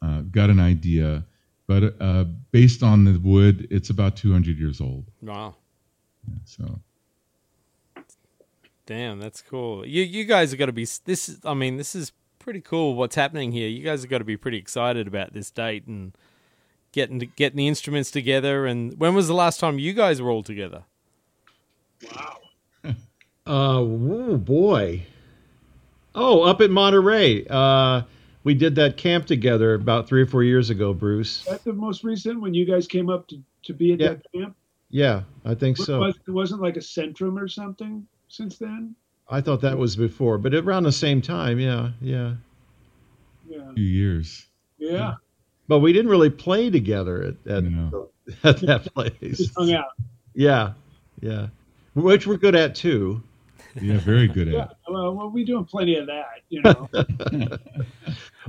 Speaker 3: Uh, got an idea, but uh, based on the wood, it's about 200 years old.
Speaker 1: wow.
Speaker 3: Yeah, so
Speaker 1: Damn, that's cool. You you guys are got to be this. is I mean, this is pretty cool. What's happening here? You guys have got to be pretty excited about this date and getting getting the instruments together. And when was the last time you guys were all together?
Speaker 2: Wow.
Speaker 4: Uh, oh boy. Oh, up at Monterey. Uh, we did that camp together about three or four years ago, Bruce.
Speaker 2: That's the most recent when you guys came up to, to be at
Speaker 4: Yeah.
Speaker 2: that camp.
Speaker 4: Yeah, I think
Speaker 2: What
Speaker 4: so.
Speaker 2: was, it wasn't like a Centrum or something since then.
Speaker 4: I thought that was before, but around the same time. Yeah, yeah.
Speaker 2: Yeah.
Speaker 3: few years.
Speaker 2: Yeah.
Speaker 4: But we didn't really play together at at,
Speaker 3: No.
Speaker 4: at that place.
Speaker 2: Just hung out.
Speaker 4: Yeah, yeah. Which we're good at too.
Speaker 3: Yeah, very good
Speaker 2: Yeah.
Speaker 3: at.
Speaker 2: Well, well, we doing plenty of that, you know.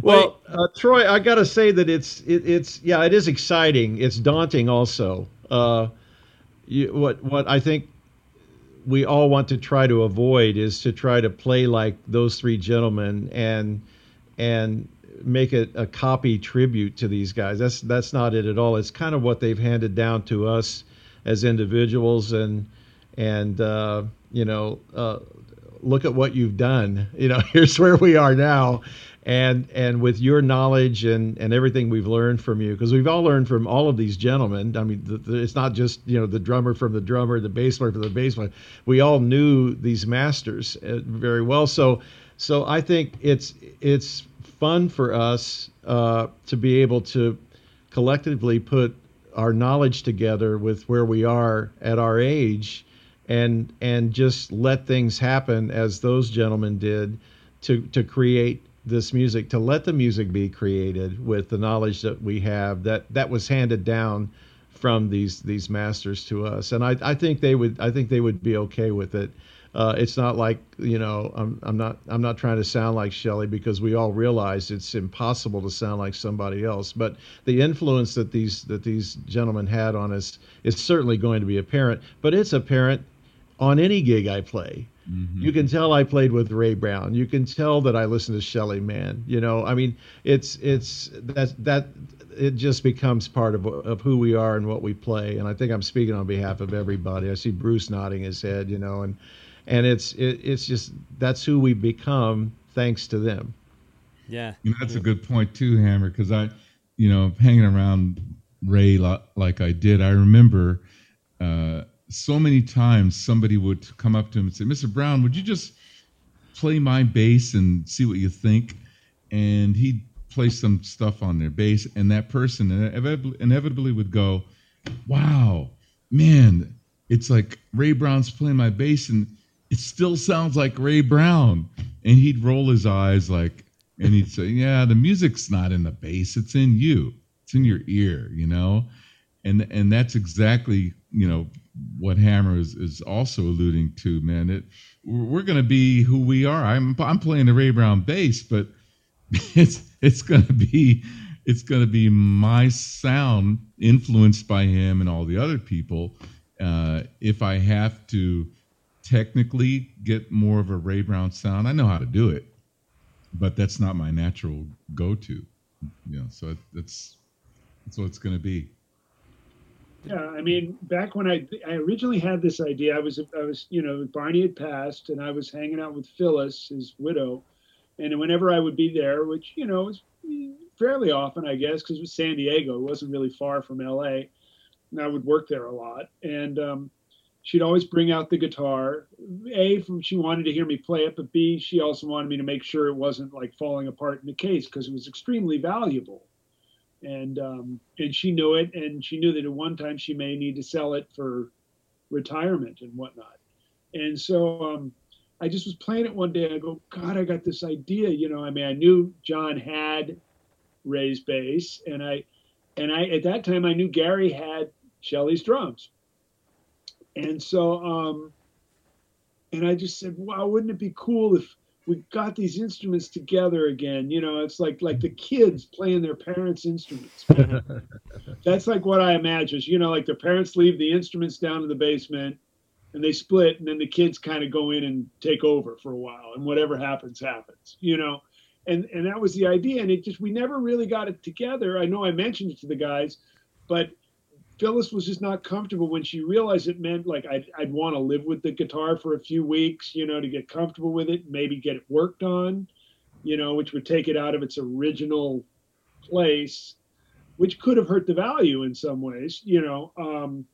Speaker 4: Well, uh, Troy, I got to say that it's it, it's yeah, it is exciting. It's daunting also. Uh, you, what what I think we all want to try to avoid is to try to play like those three gentlemen and and make it a copy tribute to these guys. That's that's not it at all. It's kind of what they've handed down to us as individuals and and uh, you know uh, look at what you've done. You know, here's where we are now. And and with your knowledge and, and everything we've learned from you, because we've all learned from all of these gentlemen. I mean, the, the, it's not just you know the drummer from the drummer, the bass player from the bass player. We all knew these masters uh, very well. So so I think it's it's fun for us uh, to be able to collectively put our knowledge together with where we are at our age and and just let things happen as those gentlemen did to to create this music to let the music be created with the knowledge that we have that that was handed down from these these masters to us. And I, I think they would I think they would be okay with it. Uh, it's not like you know I'm, I'm not I'm not trying to sound like Shelley because we all realize it's impossible to sound like somebody else. But the influence that these that these gentlemen had on us is certainly going to be apparent. But it's apparent on any gig I play
Speaker 3: Mhm.
Speaker 4: you can tell I played with Ray Brown. You can tell that I listen to Shelly Manne. You know, I mean, it's it's that that it just becomes part of of who we are and what we play. And I think I'm speaking on behalf of everybody. I see Bruce nodding his head. You know, and and it's it, it's just that's who we become thanks to them.
Speaker 1: Yeah.
Speaker 3: You know, that's a good point too, Hammer, because I, you know, hanging around Ray lo- like I did, I remember uh, so many times somebody would come up to him and say, "Mr. Brown, would you just play my bass and see what you think?" And he'd play some stuff on their bass, and that person inevitably, would go, "Wow, man, it's like Ray Brown's playing my bass, and it still sounds like Ray Brown." And he'd roll his eyes like, and he'd say, "Yeah, the music's not in the bass; it's in you. It's in your ear, you know." And and that's exactly you know what Hammer is, is also alluding to, man. It we're going to be who we are. I'm I'm playing the Ray Brown bass, but it's it's going to be it's going to be my sound influenced by him and all the other people. Uh, if I have to technically get more of a Ray Brown sound, I know how to do it, but that's not my natural go-to. You know, so that's that's what it's going to be.
Speaker 2: Yeah, I mean, back when I I originally had this idea, I was I was you know Barney had passed, and I was hanging out with Phyllis, his widow, and whenever I would be there, which you know was fairly often, I guess, because it was San Diego, it wasn't really far from L.A., and I would work there a lot, and um, she'd always bring out the guitar. A, from she wanted to hear me play it, but B, she also wanted me to make sure it wasn't like falling apart in the case because it was extremely valuable and um, and she knew it, and she knew that at one time she may need to sell it for retirement and whatnot. And so um, I just was playing it one day. I go, God, I got this idea. You know, I mean, I knew John had Ray's bass, and I and I at that time I knew Gary had Shelley's drums, and so um, and I just said, wow, wouldn't it be cool if we got these instruments together again. You know, it's like like the kids playing their parents' instruments. That's like what I imagine. You know, like the parents leave the instruments down in the basement and they split and then the kids kind of go in and take over for a while and whatever happens happens you know and and that was the idea and it just we never really got it together i know i mentioned it to the guys but phyllis was just not comfortable when she realized it meant like i'd, I'd want to live with the guitar for a few weeks you know to get comfortable with it maybe get it worked on you know which would take it out of its original place which could have hurt the value in some ways you know um,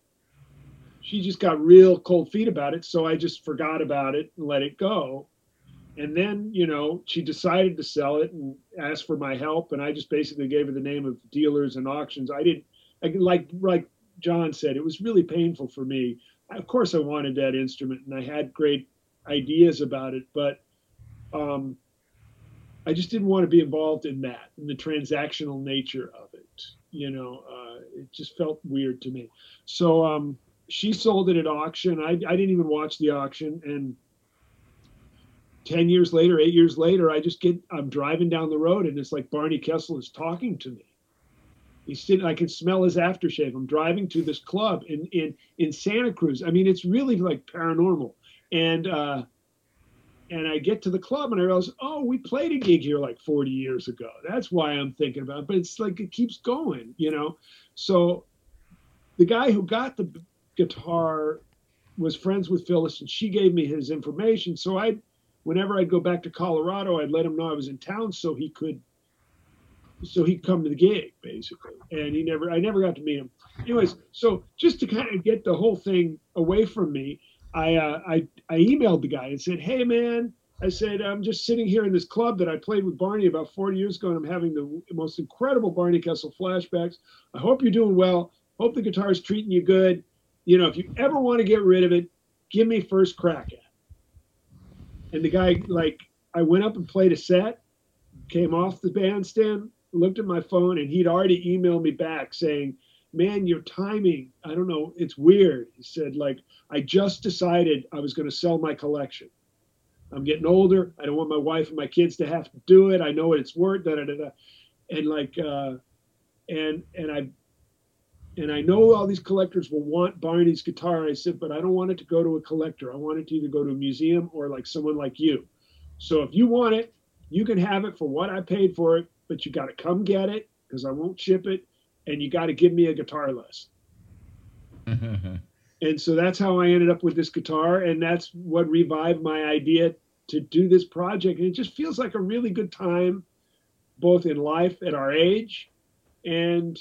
Speaker 2: she just got real cold feet about it. So I just forgot about it and let it go. And then, you know, she decided to sell it and asked for my help. And I just basically gave her the name of dealers and auctions. I didn't, like, like John said, it was really painful for me. Of course, I wanted that instrument and I had great ideas about it, but um, I just didn't want to be involved in that, in the transactional nature of it. You know, uh, it just felt weird to me. So, um, she sold it at auction. I, I didn't even watch the auction. And 10 years later, eight years later, I just get, I'm driving down the road and it's like Barney Kessel is talking to me. He's sitting, I can smell his aftershave. I'm driving to this club in, in, in Santa Cruz. I mean, it's really like paranormal. And, uh, and I get to the club and I realize, oh, we played a gig here like 40 years ago. That's why I'm thinking about it. But it's like it keeps going, you know. So the guy who got the guitar was friends with Phyllis and she gave me his information. So I, whenever I'd go back to Colorado, I'd let him know I was in town so he could, so he'd come to the gig basically. And he never, I never got to meet him. Anyways, so just to kind of get the whole thing away from me, I, uh, I, I emailed the guy and said, Hey man, I said, I'm just sitting here in this club that I played with Barney about 40 years ago, and I'm having the most incredible Barney Kessel flashbacks. I hope you're doing well. Hope the guitar is treating you good you know, if you ever want to get rid of it, give me first crack at it. And the guy, like, I went up and played a set, came off the bandstand, looked at my phone, and he'd already emailed me back saying, Man, your timing, I don't know, it's weird. He said, like, I just decided I was going to sell my collection. I'm getting older. I don't want my wife and my kids to have to do it. I know what it's worth. Da, da, da, da. And like, uh, and and I and I know all these collectors will want Barney's guitar. I said, but I don't want it to go to a collector. I want it to either go to a museum or like someone like you. So if you want it, you can have it for what I paid for it, but you got to come get it because I won't ship it, and you got to give me a guitar list. Mm-hmm. and so that's how I ended up with this guitar, and that's what revived my idea to do this project. And it just feels like a really good time, both in life at our age and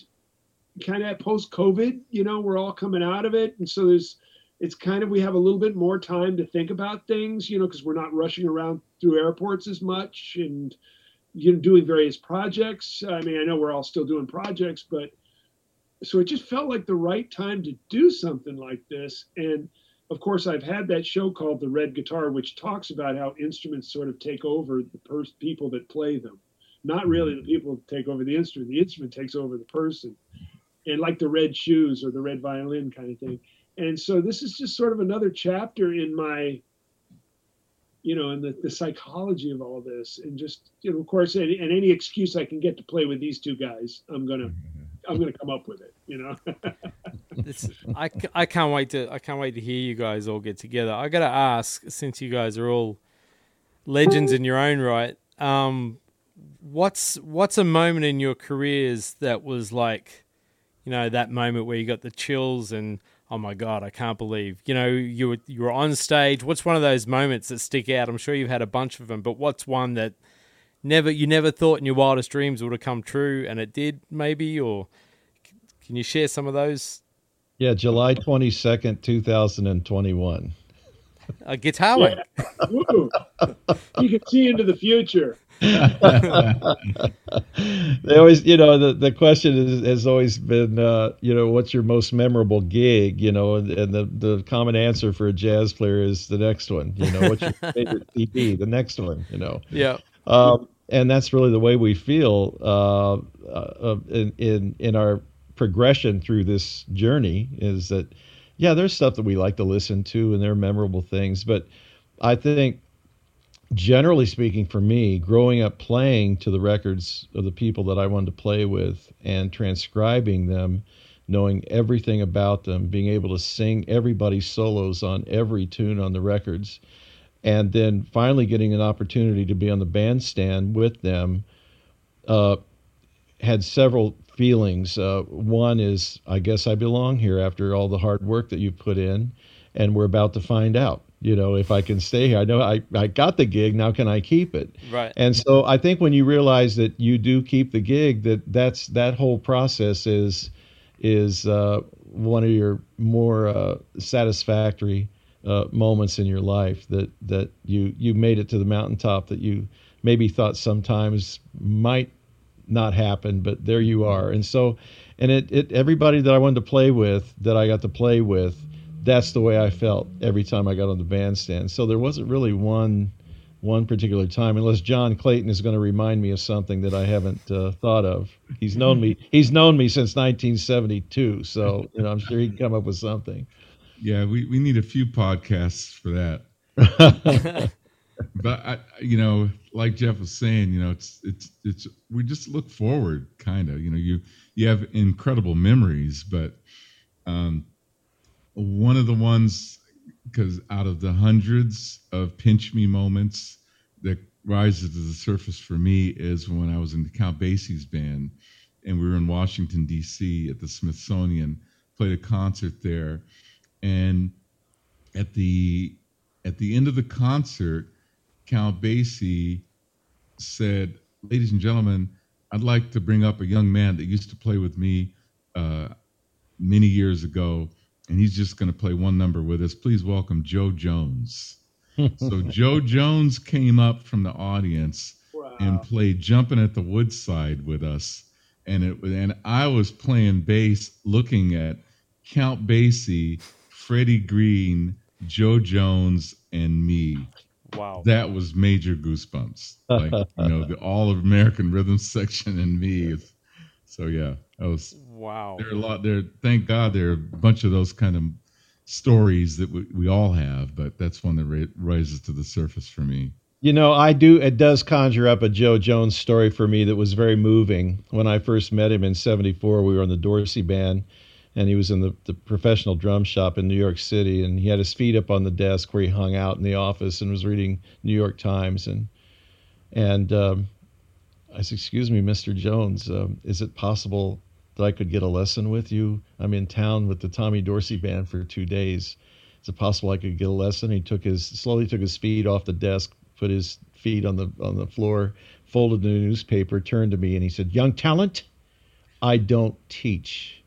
Speaker 2: kind of post COVID, you know, we're all coming out of it. And so there's, it's kind of, we have a little bit more time to think about things, you know, because we're not rushing around through airports as much and, you know, doing various projects. I mean, I know we're all still doing projects, but so it just felt like the right time to do something like this. And of course, I've had that show called The Red Guitar, which talks about how instruments sort of take over the pers- people that play them. Not really mm-hmm. the people take over the instrument, the instrument takes over the person and like the red shoes or the red violin kind of thing. And so this is just sort of another chapter in my, you know, and the, the psychology of all this. And just, you know, of course, and, and any excuse I can get to play with these two guys, I'm to, I'm to come up with it, you know.
Speaker 1: I, I can't wait to I can't wait to hear you guys all get together. I got to ask, since you guys are all legends in your own right, um, what's what's a moment in your careers that was like you know that moment where you got the chills and oh my god, I can't believe you know you were you were on stage. What's one of those moments that stick out? I'm sure you've had a bunch of them, but what's one that never you never thought in your wildest dreams would have come true and it did maybe or can you share some of those?
Speaker 4: Yeah, July 22nd, 2021.
Speaker 1: A guitar yeah.
Speaker 2: you can see into the future.
Speaker 4: they always, you know, the, the question is, has always been, uh, you know, what's your most memorable gig? You know, and, and, the, the common answer for a jazz player is the next one. You know, what's your favorite CD? The next one. You know.
Speaker 1: Yeah.
Speaker 4: Um, and that's really the way we feel uh, uh, in, in in our progression through this journey. Is that, yeah, there's stuff that we like to listen to, and they're memorable things, but I think generally speaking, for me, growing up playing to the records of the people that I wanted to play with and transcribing them, knowing everything about them, being able to sing everybody's solos on every tune on the records, and then finally getting an opportunity to be on the bandstand with them, uh, had several feelings. Uh, one is, I guess I belong here after all the hard work that you've put in, and we're about to find out. You know, if I can stay here, I know I, I got the gig. Now can I keep it?
Speaker 1: Right.
Speaker 4: And so I think when you realize that you do keep the gig, that that's that whole process is is uh, one of your more uh, satisfactory uh, moments in your life. That that you you made it to the mountaintop that you maybe thought sometimes might not happen, but there you are. And so, and it, it everybody that I wanted to play with, that I got to play with, that's the way I felt every time I got on the bandstand. So there wasn't really one one particular time, unless John Clayton is going to remind me of something that I haven't uh, thought of. He's known me. He's known me since 1972, so you know I'm sure he can come up with something.
Speaker 3: Yeah, we, we need a few podcasts for that. but I, you know, like Jeff was saying, you know, it's it's it's we just look forward, kind of. You know, you you have incredible memories, but um, one of the ones because out of the hundreds of pinch me moments that rises to the surface for me is when I was in the Count Basie's band and we were in Washington D.C. at the Smithsonian, played a concert there, and at the at the end of the concert Count Basie said, Ladies and gentlemen, I'd like to bring up a young man that used to play with me uh, many years ago, and he's just going to play one number with us. Please welcome Jo Jones. so Jo Jones came up from the audience wow. and played "Jumping at the Woodside" with us, and it and I was playing bass, looking at Count Basie, Freddie Green, Jo Jones, and me.
Speaker 1: Wow.
Speaker 3: That was major goosebumps. Like, you know, the all of American rhythm section and me. So yeah, that was
Speaker 1: wow.
Speaker 3: There are a lot there. Thank God there are a bunch of those kind of stories that we, we all have, but that's one that ra- rises to the surface for me.
Speaker 4: You know, I do. It does conjure up a Jo Jones story for me that was very moving. When I first met him in '74, we were in the Dorsey band, and he was in the, the professional drum shop in New York City, and he had his feet up on the desk where he hung out in the office and was reading New York Times, and and um, I said, "Excuse me, Mr. Jones, um, is it possible that I could get a lesson with you? I'm in town with the Tommy Dorsey band for two days. Is it possible I could get a lesson?" He took his slowly took his feet off the desk, put his feet on the on the floor, folded the newspaper, turned to me, and he said, "Young talent, I don't teach."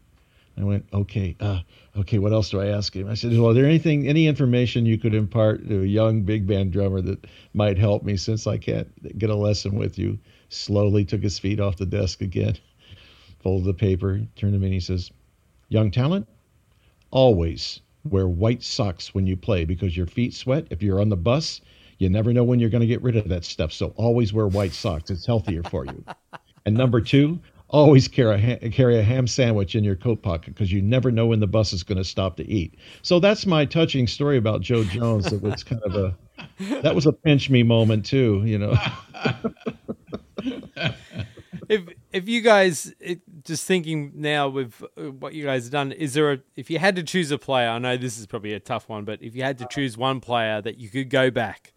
Speaker 4: I went, okay, uh, okay. What else do I ask him? I said, well, is there anything, any information you could impart to a young big band drummer that might help me since I can't get a lesson with you? Slowly took his feet off the desk again, folded the paper, turned to me, and he says, young talent, always wear white socks when you play because your feet sweat. If you're on the bus, you never know when you're going to get rid of that stuff. So always wear white socks. It's healthier for you. And number two, always carry a, ha- carry a ham sandwich in your coat pocket because you never know when the bus is going to stop to eat. So that's my touching story about Jo Jones. It was kind of a that was a pinch me moment too, you know.
Speaker 1: if if you guys just thinking now with uh, what you guys have done, is there a if you had to choose a player? I know this is probably a tough one, but if you had to choose one player that you could go back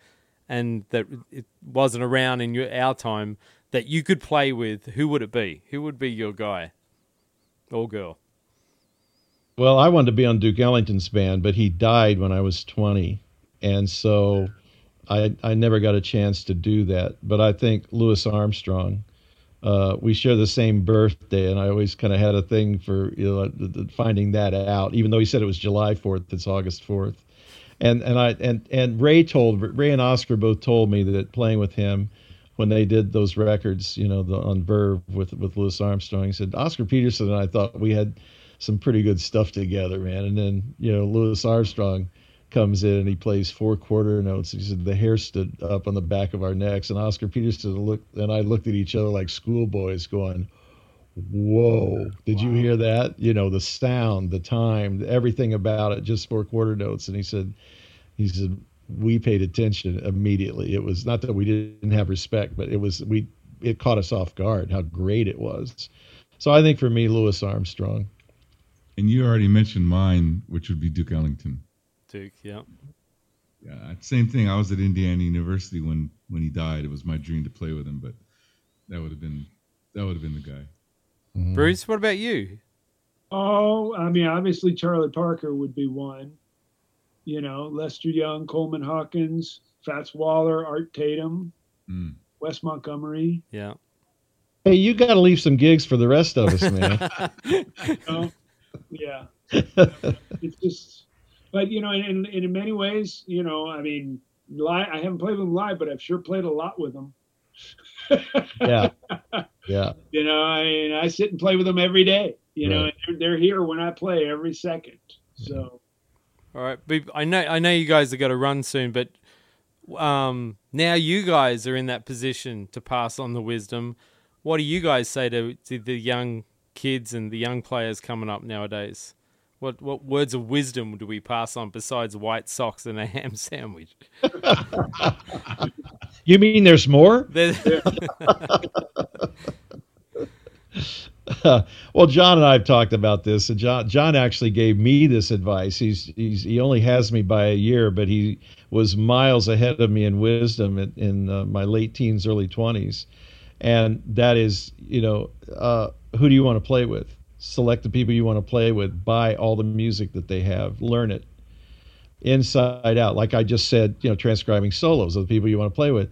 Speaker 1: and that it wasn't around in your our time that you could play with, who would it be? Who would be your guy or girl?
Speaker 4: Well, I wanted to be on Duke Ellington's band, but he died when I was 20. And so I, I never got a chance to do that. But I think Louis Armstrong, uh, we share the same birthday, and I always kind of had a thing for you know finding that out. Even though he said it was July 4th, it's August 4th. And and I and and Ray told Ray and Oscar both told me that playing with him when they did those records, you know, the, on Verve with with Louis Armstrong. He said Oscar Peterson and I thought we had some pretty good stuff together, man. And then you know Louis Armstrong comes in and he plays four quarter notes. He said the hair stood up on the back of our necks, and Oscar Peterson looked and I looked at each other like schoolboys, going, "Whoa! Did wow. you hear that? You know, the sound, the time, everything about it, just four quarter notes." And he said, he said we paid attention immediately. It was not that we didn't have respect, but it was we it caught us off guard how great it was. So I think for me, Louis Armstrong.
Speaker 3: And you already mentioned mine, which would be Duke Ellington.
Speaker 1: Duke, yeah.
Speaker 3: Yeah, same thing. I was at Indiana University when when he died. It was my dream to play with him, but that would have been that would have been the guy.
Speaker 1: Mm-hmm. Bruce, what about you?
Speaker 2: Oh, I mean, obviously Charlie Parker would be one. You know, Lester Young, Coleman Hawkins, Fats Waller, Art Tatum, mm. Wes Montgomery.
Speaker 1: Yeah.
Speaker 4: Hey, you got to leave some gigs for the rest of us, man.
Speaker 2: you know, yeah. it's just, but you know, in, in many ways, you know, I mean, live, I haven't played with them live, but I've sure played a lot with them.
Speaker 4: yeah. Yeah.
Speaker 2: You know, I mean, I sit and play with them every day. You right. know, they're, they're, here when I play every second. So.
Speaker 1: All right, I know I know you guys are going to run soon, but um, now you guys are in that position to pass on the wisdom. What do you guys say to, to the young kids and the young players coming up nowadays? What what words of wisdom do we pass on besides white socks and a ham sandwich?
Speaker 4: you mean there's more? well, John and I have talked about this, and John John actually gave me this advice. He's he's he only has me by a year, but he was miles ahead of me in wisdom in, in uh, my late teens, early twenties, and that is, you know, uh, who do you want to play with? Select the people you want to play with, buy all the music that they have, learn it inside out. Like I just said, you know, transcribing solos of the people you want to play with,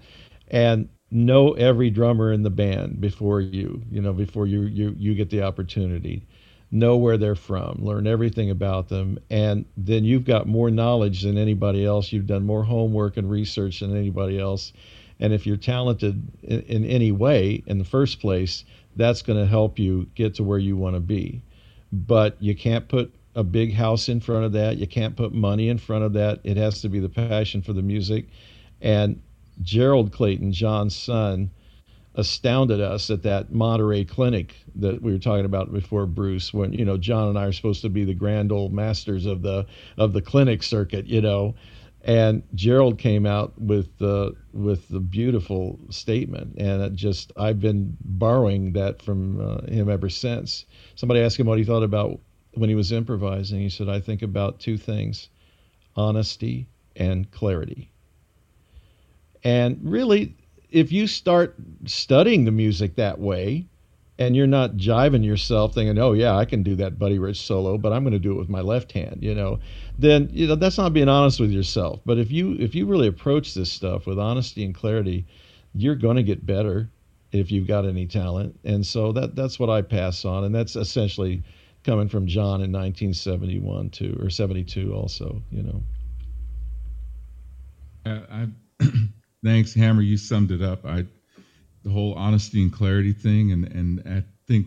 Speaker 4: and know every drummer in the band before you, you know, before you you you get the opportunity. Know where they're from, learn everything about them, and then you've got more knowledge than anybody else. You've done more homework and research than anybody else. And if you're talented in, in any way in the first place, that's going to help you get to where you want to be. But you can't put a big house in front of that. You can't put money in front of that. It has to be the passion for the music. And Gerald Clayton, John's son, astounded us at that Monterey clinic that we were talking about before Bruce when you know John and I are supposed to be the grand old masters of the of the clinic circuit you know and Gerald came out with the with the beautiful statement, and it just I've been borrowing that from uh, him ever since. Somebody asked him what he thought about when he was improvising. He said, "I think about two things: honesty and clarity." And really, if you start studying the music that way, and you're not jiving yourself thinking, "Oh yeah, I can do that Buddy Rich solo, but I'm going to do it with my left hand," you know, then you know that's not being honest with yourself. But if you if you really approach this stuff with honesty and clarity, you're going to get better if you've got any talent. And so that that's what I pass on, and that's essentially coming from John in 1971 too, or 72 also, you know.
Speaker 3: Uh, I, thanks, Hammer. You summed it up. I the whole honesty and clarity thing, and and I think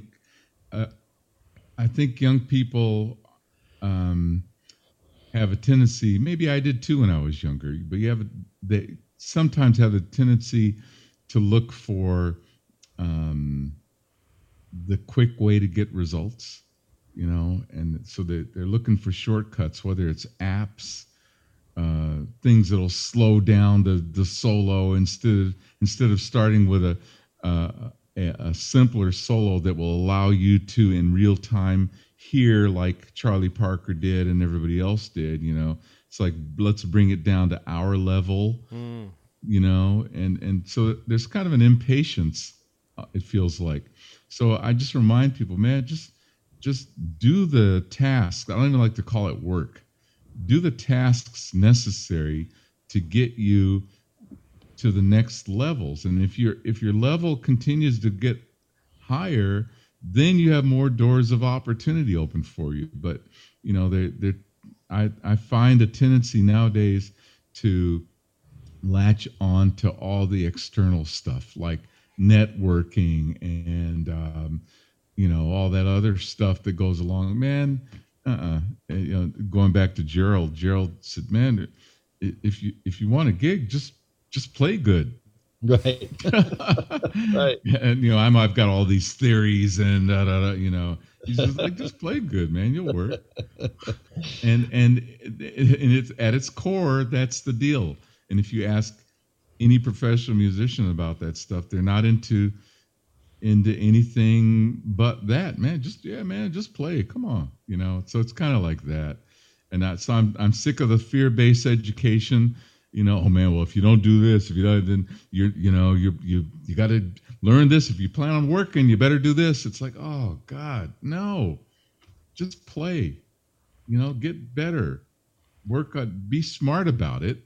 Speaker 3: uh, I think young people um, have a tendency. Maybe I did too when I was younger, but you have they sometimes have a tendency to look for um, the quick way to get results, you know, and so they, they're looking for shortcuts, whether it's apps uh, things that'll slow down the, the solo instead of, instead of starting with a, uh, a, simpler solo that will allow you to in real time hear like Charlie Parker did and everybody else did. You know, it's like let's bring it down to our level. Mm. You know, and and so there's kind of an impatience. Uh, it feels like. So I just remind people, man, just just do the task. I don't even like to call it work do the tasks necessary to get you to the next levels. And if your if your level continues to get higher then you have more doors of opportunity open for you. But you know I, I find a tendency nowadays to latch on to all the external stuff like networking and um, you know all that other stuff that goes along. Man uh-uh. Uh, you know, going back to Gerald, Gerald said, "Man, if you if you want a gig, just just play good.
Speaker 4: Right. right.
Speaker 3: And you know, I'm I've got all these theories and da, da, da, you know, he's just like just play good, man. You'll work. And and and it's at its core, that's the deal. And if you ask any professional musician about that stuff, they're not into into anything but that, man. Just yeah, man, just play. Come on, you know. So it's kind of like that. And that, so I'm I'm sick of the fear-based education you know, oh man, well if you don't do this, if you don't, then you're, you know, you you you got to learn this. If you plan on working, you better do this. It's like, oh God, no, just play. You know, get better, work on, be smart about it.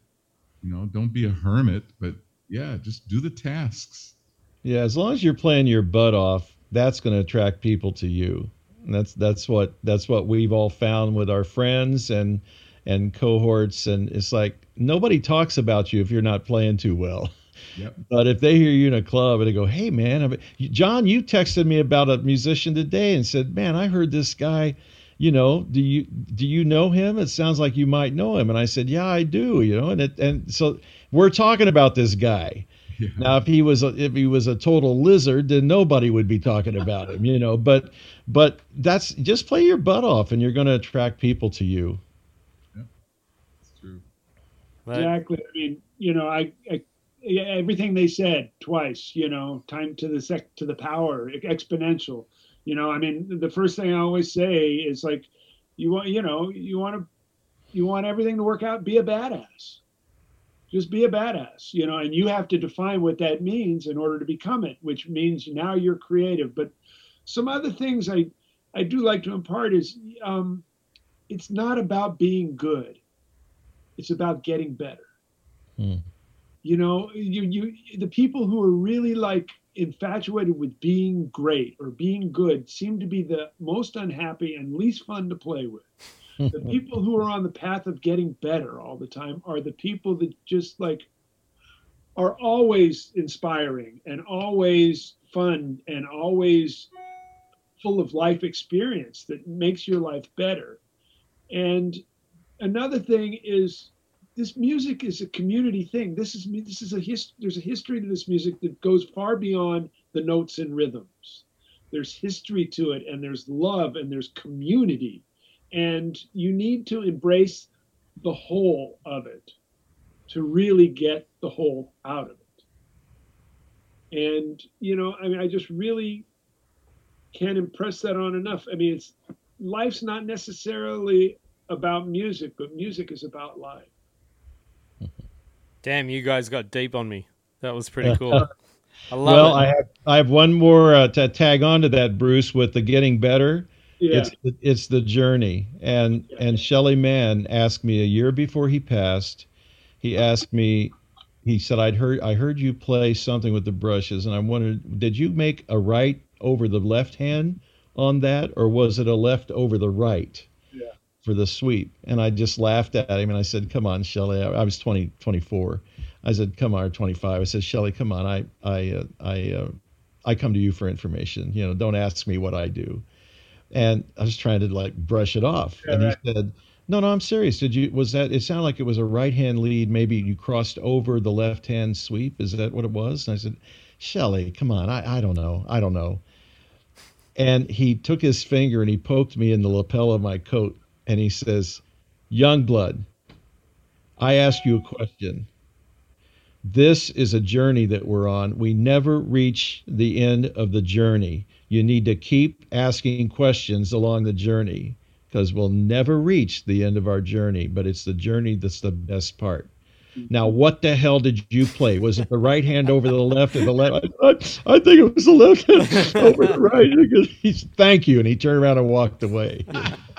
Speaker 3: You know, don't be a hermit, but yeah, just do the tasks.
Speaker 4: Yeah, as long as you're playing your butt off, that's going to attract people to you. And that's that's what that's what we've all found with our friends and and cohorts and it's like nobody talks about you if you're not playing too well. Yep. But if they hear you in a club and they go, "Hey, man, John, you texted me about a musician today and said, man, I heard this guy. You know, do you do you know him? It sounds like you might know him." And I said, "Yeah, I do." You know, and it, and so we're talking about this guy. Yeah. Now, if he was a, if he was a total lizard, then nobody would be talking about him. You know, but but that's just play your butt off, and you're going to attract people to you. Yeah, it's true.
Speaker 2: Right. Exactly. I mean, you know, I, I everything they said twice. You know, time to the sec to the power exponential. You know, I mean, the first thing I always say is like, you want, you know, you want to, you want everything to work out. Be a badass. Just be a badass. You know, and you have to define what that means in order to become it, which means now you're creative. But some other things I, I do like to impart is, um, it's not about being good it's about getting better. Hmm. You know, you you the people who are really like infatuated with being great or being good seem to be the most unhappy and least fun to play with. The people who are on the path of getting better all the time are the people that just like are always inspiring and always fun and always full of life experience that makes your life better. And another thing is this music is a community thing. This is this is a hist- there's a history to this music that goes far beyond the notes and rhythms. There's history to it and there's love and there's community. And you need to embrace the whole of it to really get the whole out of it. And you know, I mean I just really can't impress that on enough. I mean, it's life's not necessarily about music, but music is about life.
Speaker 1: Damn, you guys got deep on me. That was pretty cool.
Speaker 4: I love well, it. I have I have one more uh, to tag on to that, Bruce, with the getting better. Yeah. It's the, it's the journey. And yeah. and Shelly Manne asked me a year before he passed. He asked me. He said, "I'd heard I heard you play something with the brushes, and I wondered, did you make a right over the left hand on that, or was it a left over the right?" for the sweep. And I just laughed at him and I said, come on, Shelly. I, I was 20, 24. I said, come on, 25. I said, Shelly, come on. I, I, uh, I, uh, I come to you for information. You know, don't ask me what I do. And I was trying to like brush it off. Yeah, and right. he said, no, no, I'm serious. Did you, was that, it sounded like it was a right hand lead. Maybe you crossed over the left hand sweep. Is that what it was? And I said, Shelly, come on. I, I don't know. I don't know. And he took his finger and he poked me in the lapel of my coat and he says, Young blood, I ask you a question. This is a journey that we're on. We never reach the end of the journey. You need to keep asking questions along the journey because we'll never reach the end of our journey, but it's the journey that's the best part. Now, what the hell did you play? Was it the right hand over the left or the left? I, I, I think it was the left hand over the right. He's, thank you. And he turned around and walked away.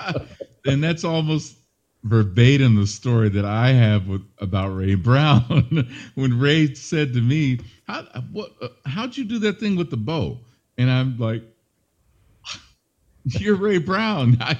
Speaker 3: and that's almost verbatim the story that I have with about Ray Brown. when Ray said to me, "How what? Uh, how'd you do that thing with the bow?" And I'm like, "You're Ray Brown." I,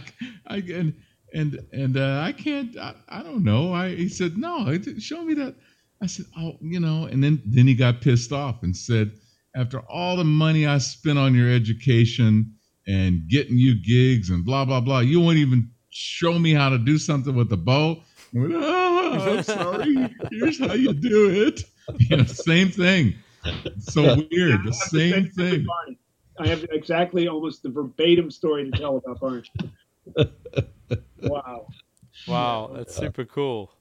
Speaker 3: I and and and uh, I can't. I, I don't know. I he said, "No, show me that." I said, "Oh, you know." And then then he got pissed off and said, "After all the money I spent on your education." And getting you gigs and blah blah blah. You won't even show me how to do something with the bow. Went, oh, I'm sorry. Here's how you do it. You know, same thing. so weird. The same thing.
Speaker 2: I have exactly almost the verbatim story to tell about Barney. wow.
Speaker 1: Wow, that's super cool.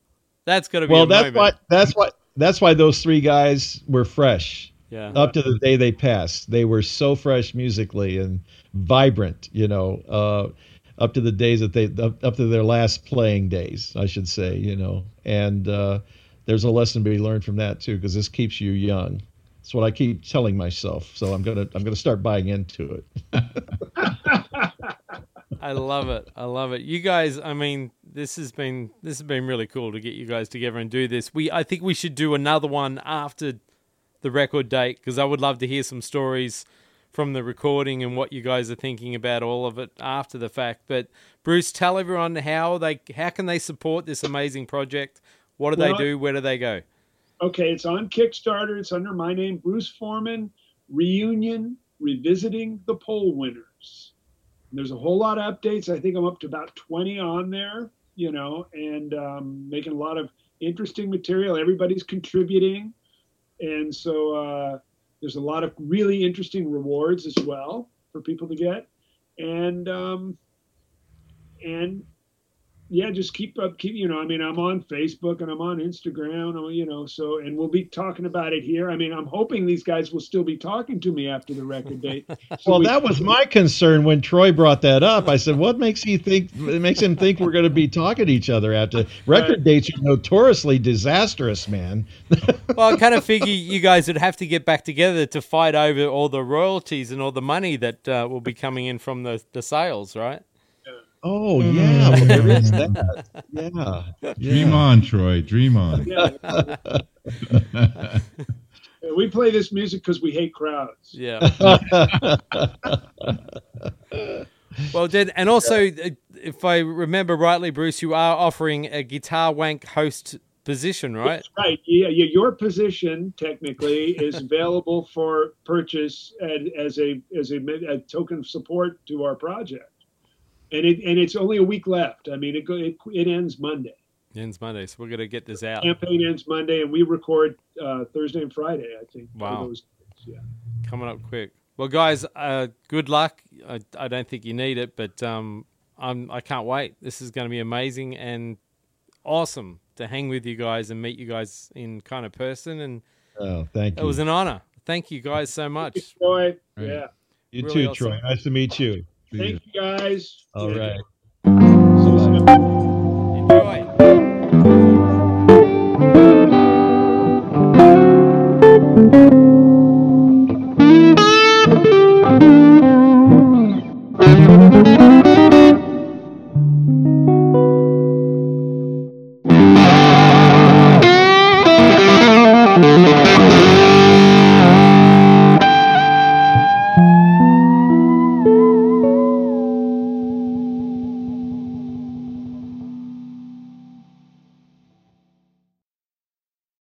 Speaker 1: That's gonna be
Speaker 4: well.
Speaker 1: A
Speaker 4: that's
Speaker 1: moment.
Speaker 4: why. That's why. That's why those three guys were fresh.
Speaker 1: Yeah.
Speaker 4: Up to the day they passed, they were so fresh musically and vibrant. You know, uh, up to the days that they up, up to their last playing days, I should say. You know, and uh, there's a lesson to be learned from that too, because this keeps you young. That's what I keep telling myself. So I'm gonna I'm gonna start buying into it.
Speaker 1: I love it. I love it. You guys, I mean, this has been this has been really cool to get you guys together and do this. We I think we should do another one after the record date because I would love to hear some stories from the recording and what you guys are thinking about all of it after the fact. But Bruce, tell everyone how they how can they support this amazing project? What do
Speaker 2: Well,
Speaker 1: they do? Where do they go?
Speaker 2: Okay, it's on Kickstarter. It's under my name, Bruce Forman. Reunion, revisiting the poll winners. And there's a whole lot of updates. I think I'm up to about 20 on there, you know, and um, making a lot of interesting material. Everybody's contributing, and so uh, there's a lot of really interesting rewards as well for people to get, and um, and yeah, just keep up, keep you know. I mean, I'm on Facebook and I'm on Instagram, you know. So, and we'll be talking about it here. I mean, I'm hoping these guys will still be talking to me after the record date. So
Speaker 4: well,
Speaker 2: we-
Speaker 4: that was my concern when Troy brought that up. I said, "What makes he think? It makes him think we're going to be talking to each other after record
Speaker 2: Right.
Speaker 4: dates are notoriously disastrous, man."
Speaker 1: Well, I kind of figure you guys would have to get back together to fight over all the royalties and all the money that uh, will be coming in from the, the sales, right?
Speaker 4: Oh yeah, well, there is that. Yeah,
Speaker 3: Dream
Speaker 4: yeah.
Speaker 3: on, Troy. Dream on.
Speaker 2: yeah. we play this music because we hate crowds.
Speaker 1: Yeah. well, then, and also, uh, if I remember rightly, Bruce, you are offering a guitar wank host position, right?
Speaker 2: That's right. Yeah, yeah. Your position technically is available for purchase and as a as a, a token of support to our project, and it and it's only a week left. I mean, it go, it, it ends Monday.
Speaker 1: Ends Monday, so we're gonna get this out.
Speaker 2: Campaign ends Monday, and we record uh, Thursday and Friday. I think.
Speaker 1: Wow.
Speaker 2: those yeah.
Speaker 1: coming up quick. Well, guys, uh, good luck. I, I don't think you need it, but um, I'm I can't wait. This is going to be amazing and awesome to hang with you guys and meet you guys in kind of person. And
Speaker 4: Oh, thank you.
Speaker 1: it was an honor. Thank you guys so much.
Speaker 2: Troy.
Speaker 3: Right.
Speaker 2: Yeah.
Speaker 4: you
Speaker 1: really
Speaker 4: too,
Speaker 1: awesome.
Speaker 4: Troy. Nice to meet you.
Speaker 3: See ya.
Speaker 2: Thank you guys.
Speaker 4: All
Speaker 2: Yeah.
Speaker 4: right.
Speaker 2: See you.
Speaker 1: Enjoy.